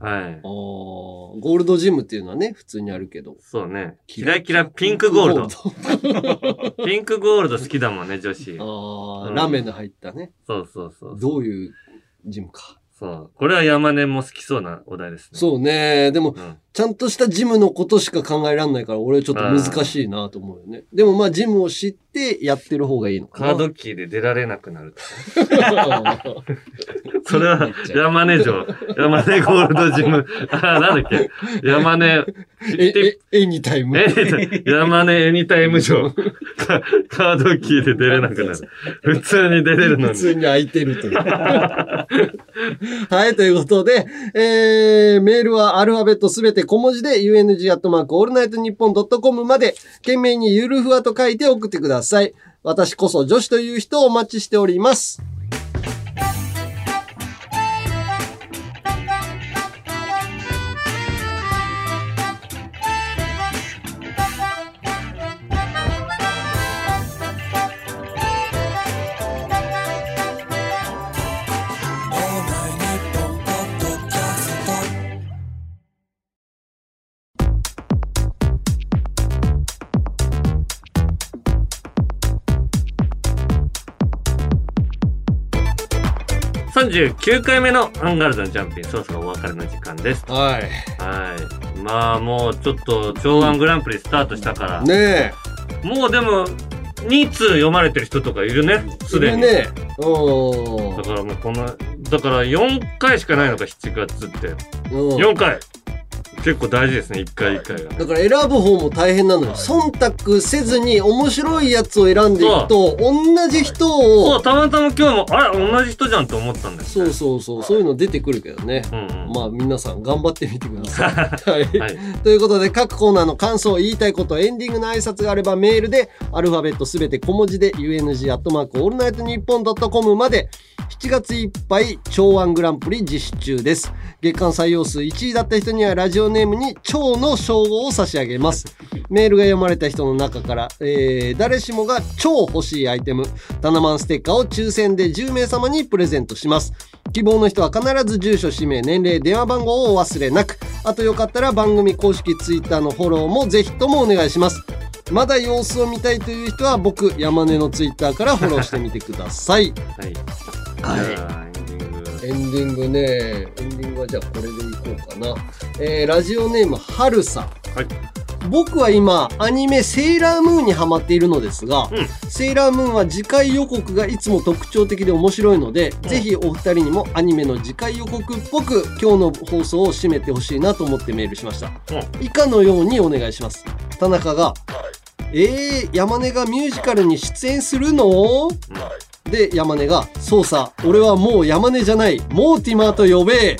はい。ゴールドジムっていうのはね、普通にあるけど。そうね。キラキラピンクゴールド。ピンクゴールド好きだもんね、女子。ああ、うんラメの入ったね。そうそうそう。どういうジムか。そう。これは山根も好きそうなお題ですね。そうね。でも、ちゃんとしたジムのことしか考えられないから、俺ちょっと難しいなと思うよね。でもまあ、ジムを知ってやってる方がいいのかな。カードキーで出られなくなるとか。それは山根城。山根ゴールドジム。あ、なんだっけ？山根。え、え、エニタイム。え山根エニタイム城。カカードキーで出れなくなる。普通に出れるのに。普通に空いてるという。はい、ということで、えー、メールはアルファベットすべて小文字で UNG アットマークオールナイトニッポンドットコムまで、件名にゆるふわと書いて送ってください。私こそ女子という人をお待ちしております。39回目のアンガールズのジャンピン、そろそろお別れの時間です。はい。はい。まあもうちょっと、超ワングランプリスタートしたから。ねもうでも、2通読まれてる人とかいるね。すでに。ねうん。だからもうこの、だから4回しかないのか、7月って。うん4回結構大事ですね、1回1回が。だから選ぶ方も大変なのよ。忖度せずに面白いやつを選んでいくと、同じ人を。そう、たまたま今日も、あれ、同じ人じゃんと思ったんです。そうそうそう、そういうの出てくるけどね。まあ皆さん頑張ってみてくださ [LAUGHS] い。はい。ということで各コーナーの感想、言いたいこと、エンディングの挨拶があればメールで、アルファベットすべて小文字で UNG アットマークオールナイトニッポンドットコムまで、7月いっぱい、超ワングランプリ実施中です。月間採用数1位だった人にはラジオネームに超の称号を差し上げます。メールが読まれた人の中から、えー誰しもが超欲しいアイテム、タナマンステッカーを抽選で10名様にプレゼントします。希望の人は必ず住所、氏名、年齢、電話番号をお忘れなく。あとよかったら番組公式ツイッターのフォローもぜひともお願いします。まだ様子を見たいという人は僕、山根のツイッターからフォローしてみてください。[LAUGHS] はい。はいエンディング。ね、エンディングはじゃあこれでいこうかな。えー、ラジオネーム、はるさん。はい。僕は今、アニメセーラームーンにハマっているのですが、セーラームーンは次回予告がいつも特徴的で面白いので、ぜひお二人にもアニメの次回予告っぽく今日の放送を締めてほしいなと思ってメールしました。以下のようにお願いします。田中が、えー、山根がミュージカルに出演するの、で、山根が、そうさ、俺はもう山根じゃない、モーティマーと呼べ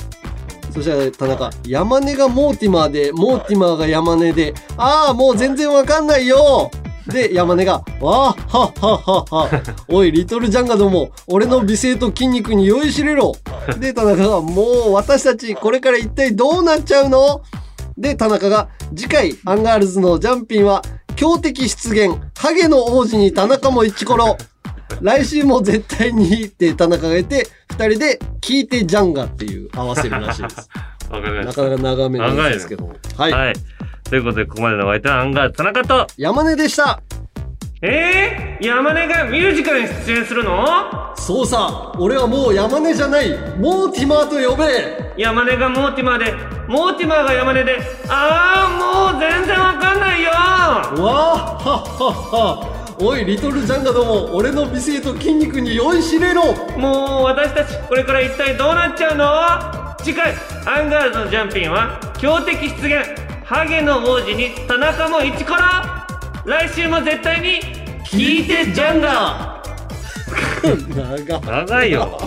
そしたら田中、山根がモーティマーで、モーティマーが山根で、ああ、もう全然わかんないよで、山根が、わあ、はっはっはっは。おい、リトルジャンガども、俺の美声と筋肉に酔いしれろ。で、田中が、もう私たち、これから一体どうなっちゃうの？で、田中が、次回、アンガールズのジャンピンは、強敵出現、ハゲの王子に田中もイチコロ。来週も絶対にって田中が言って、二人で聞いてジャンガっていう合わせるらしいです。[LAUGHS] わかりました。なかなか長めなんですけど。はい。はい。ということで、ここまでのお相手はアンガールズ田中と、山根でしたえー、山根がミュージカルに出演するの？そうさ、俺はもう山根じゃない、モーティマーと呼べ山根がモーティマーで、モーティマーが山根で、あー、もう全然わかんないよわあはっはっはおい、リトルジャンガども、俺の美声と筋肉に酔いしれろ。もう私たち、これから一体どうなっちゃうの？次回、アンガールズのジャンピンは、強敵出現、ハゲの王子に田中もイチコロ来週も絶対に、聞いてジャンガ長長いよ。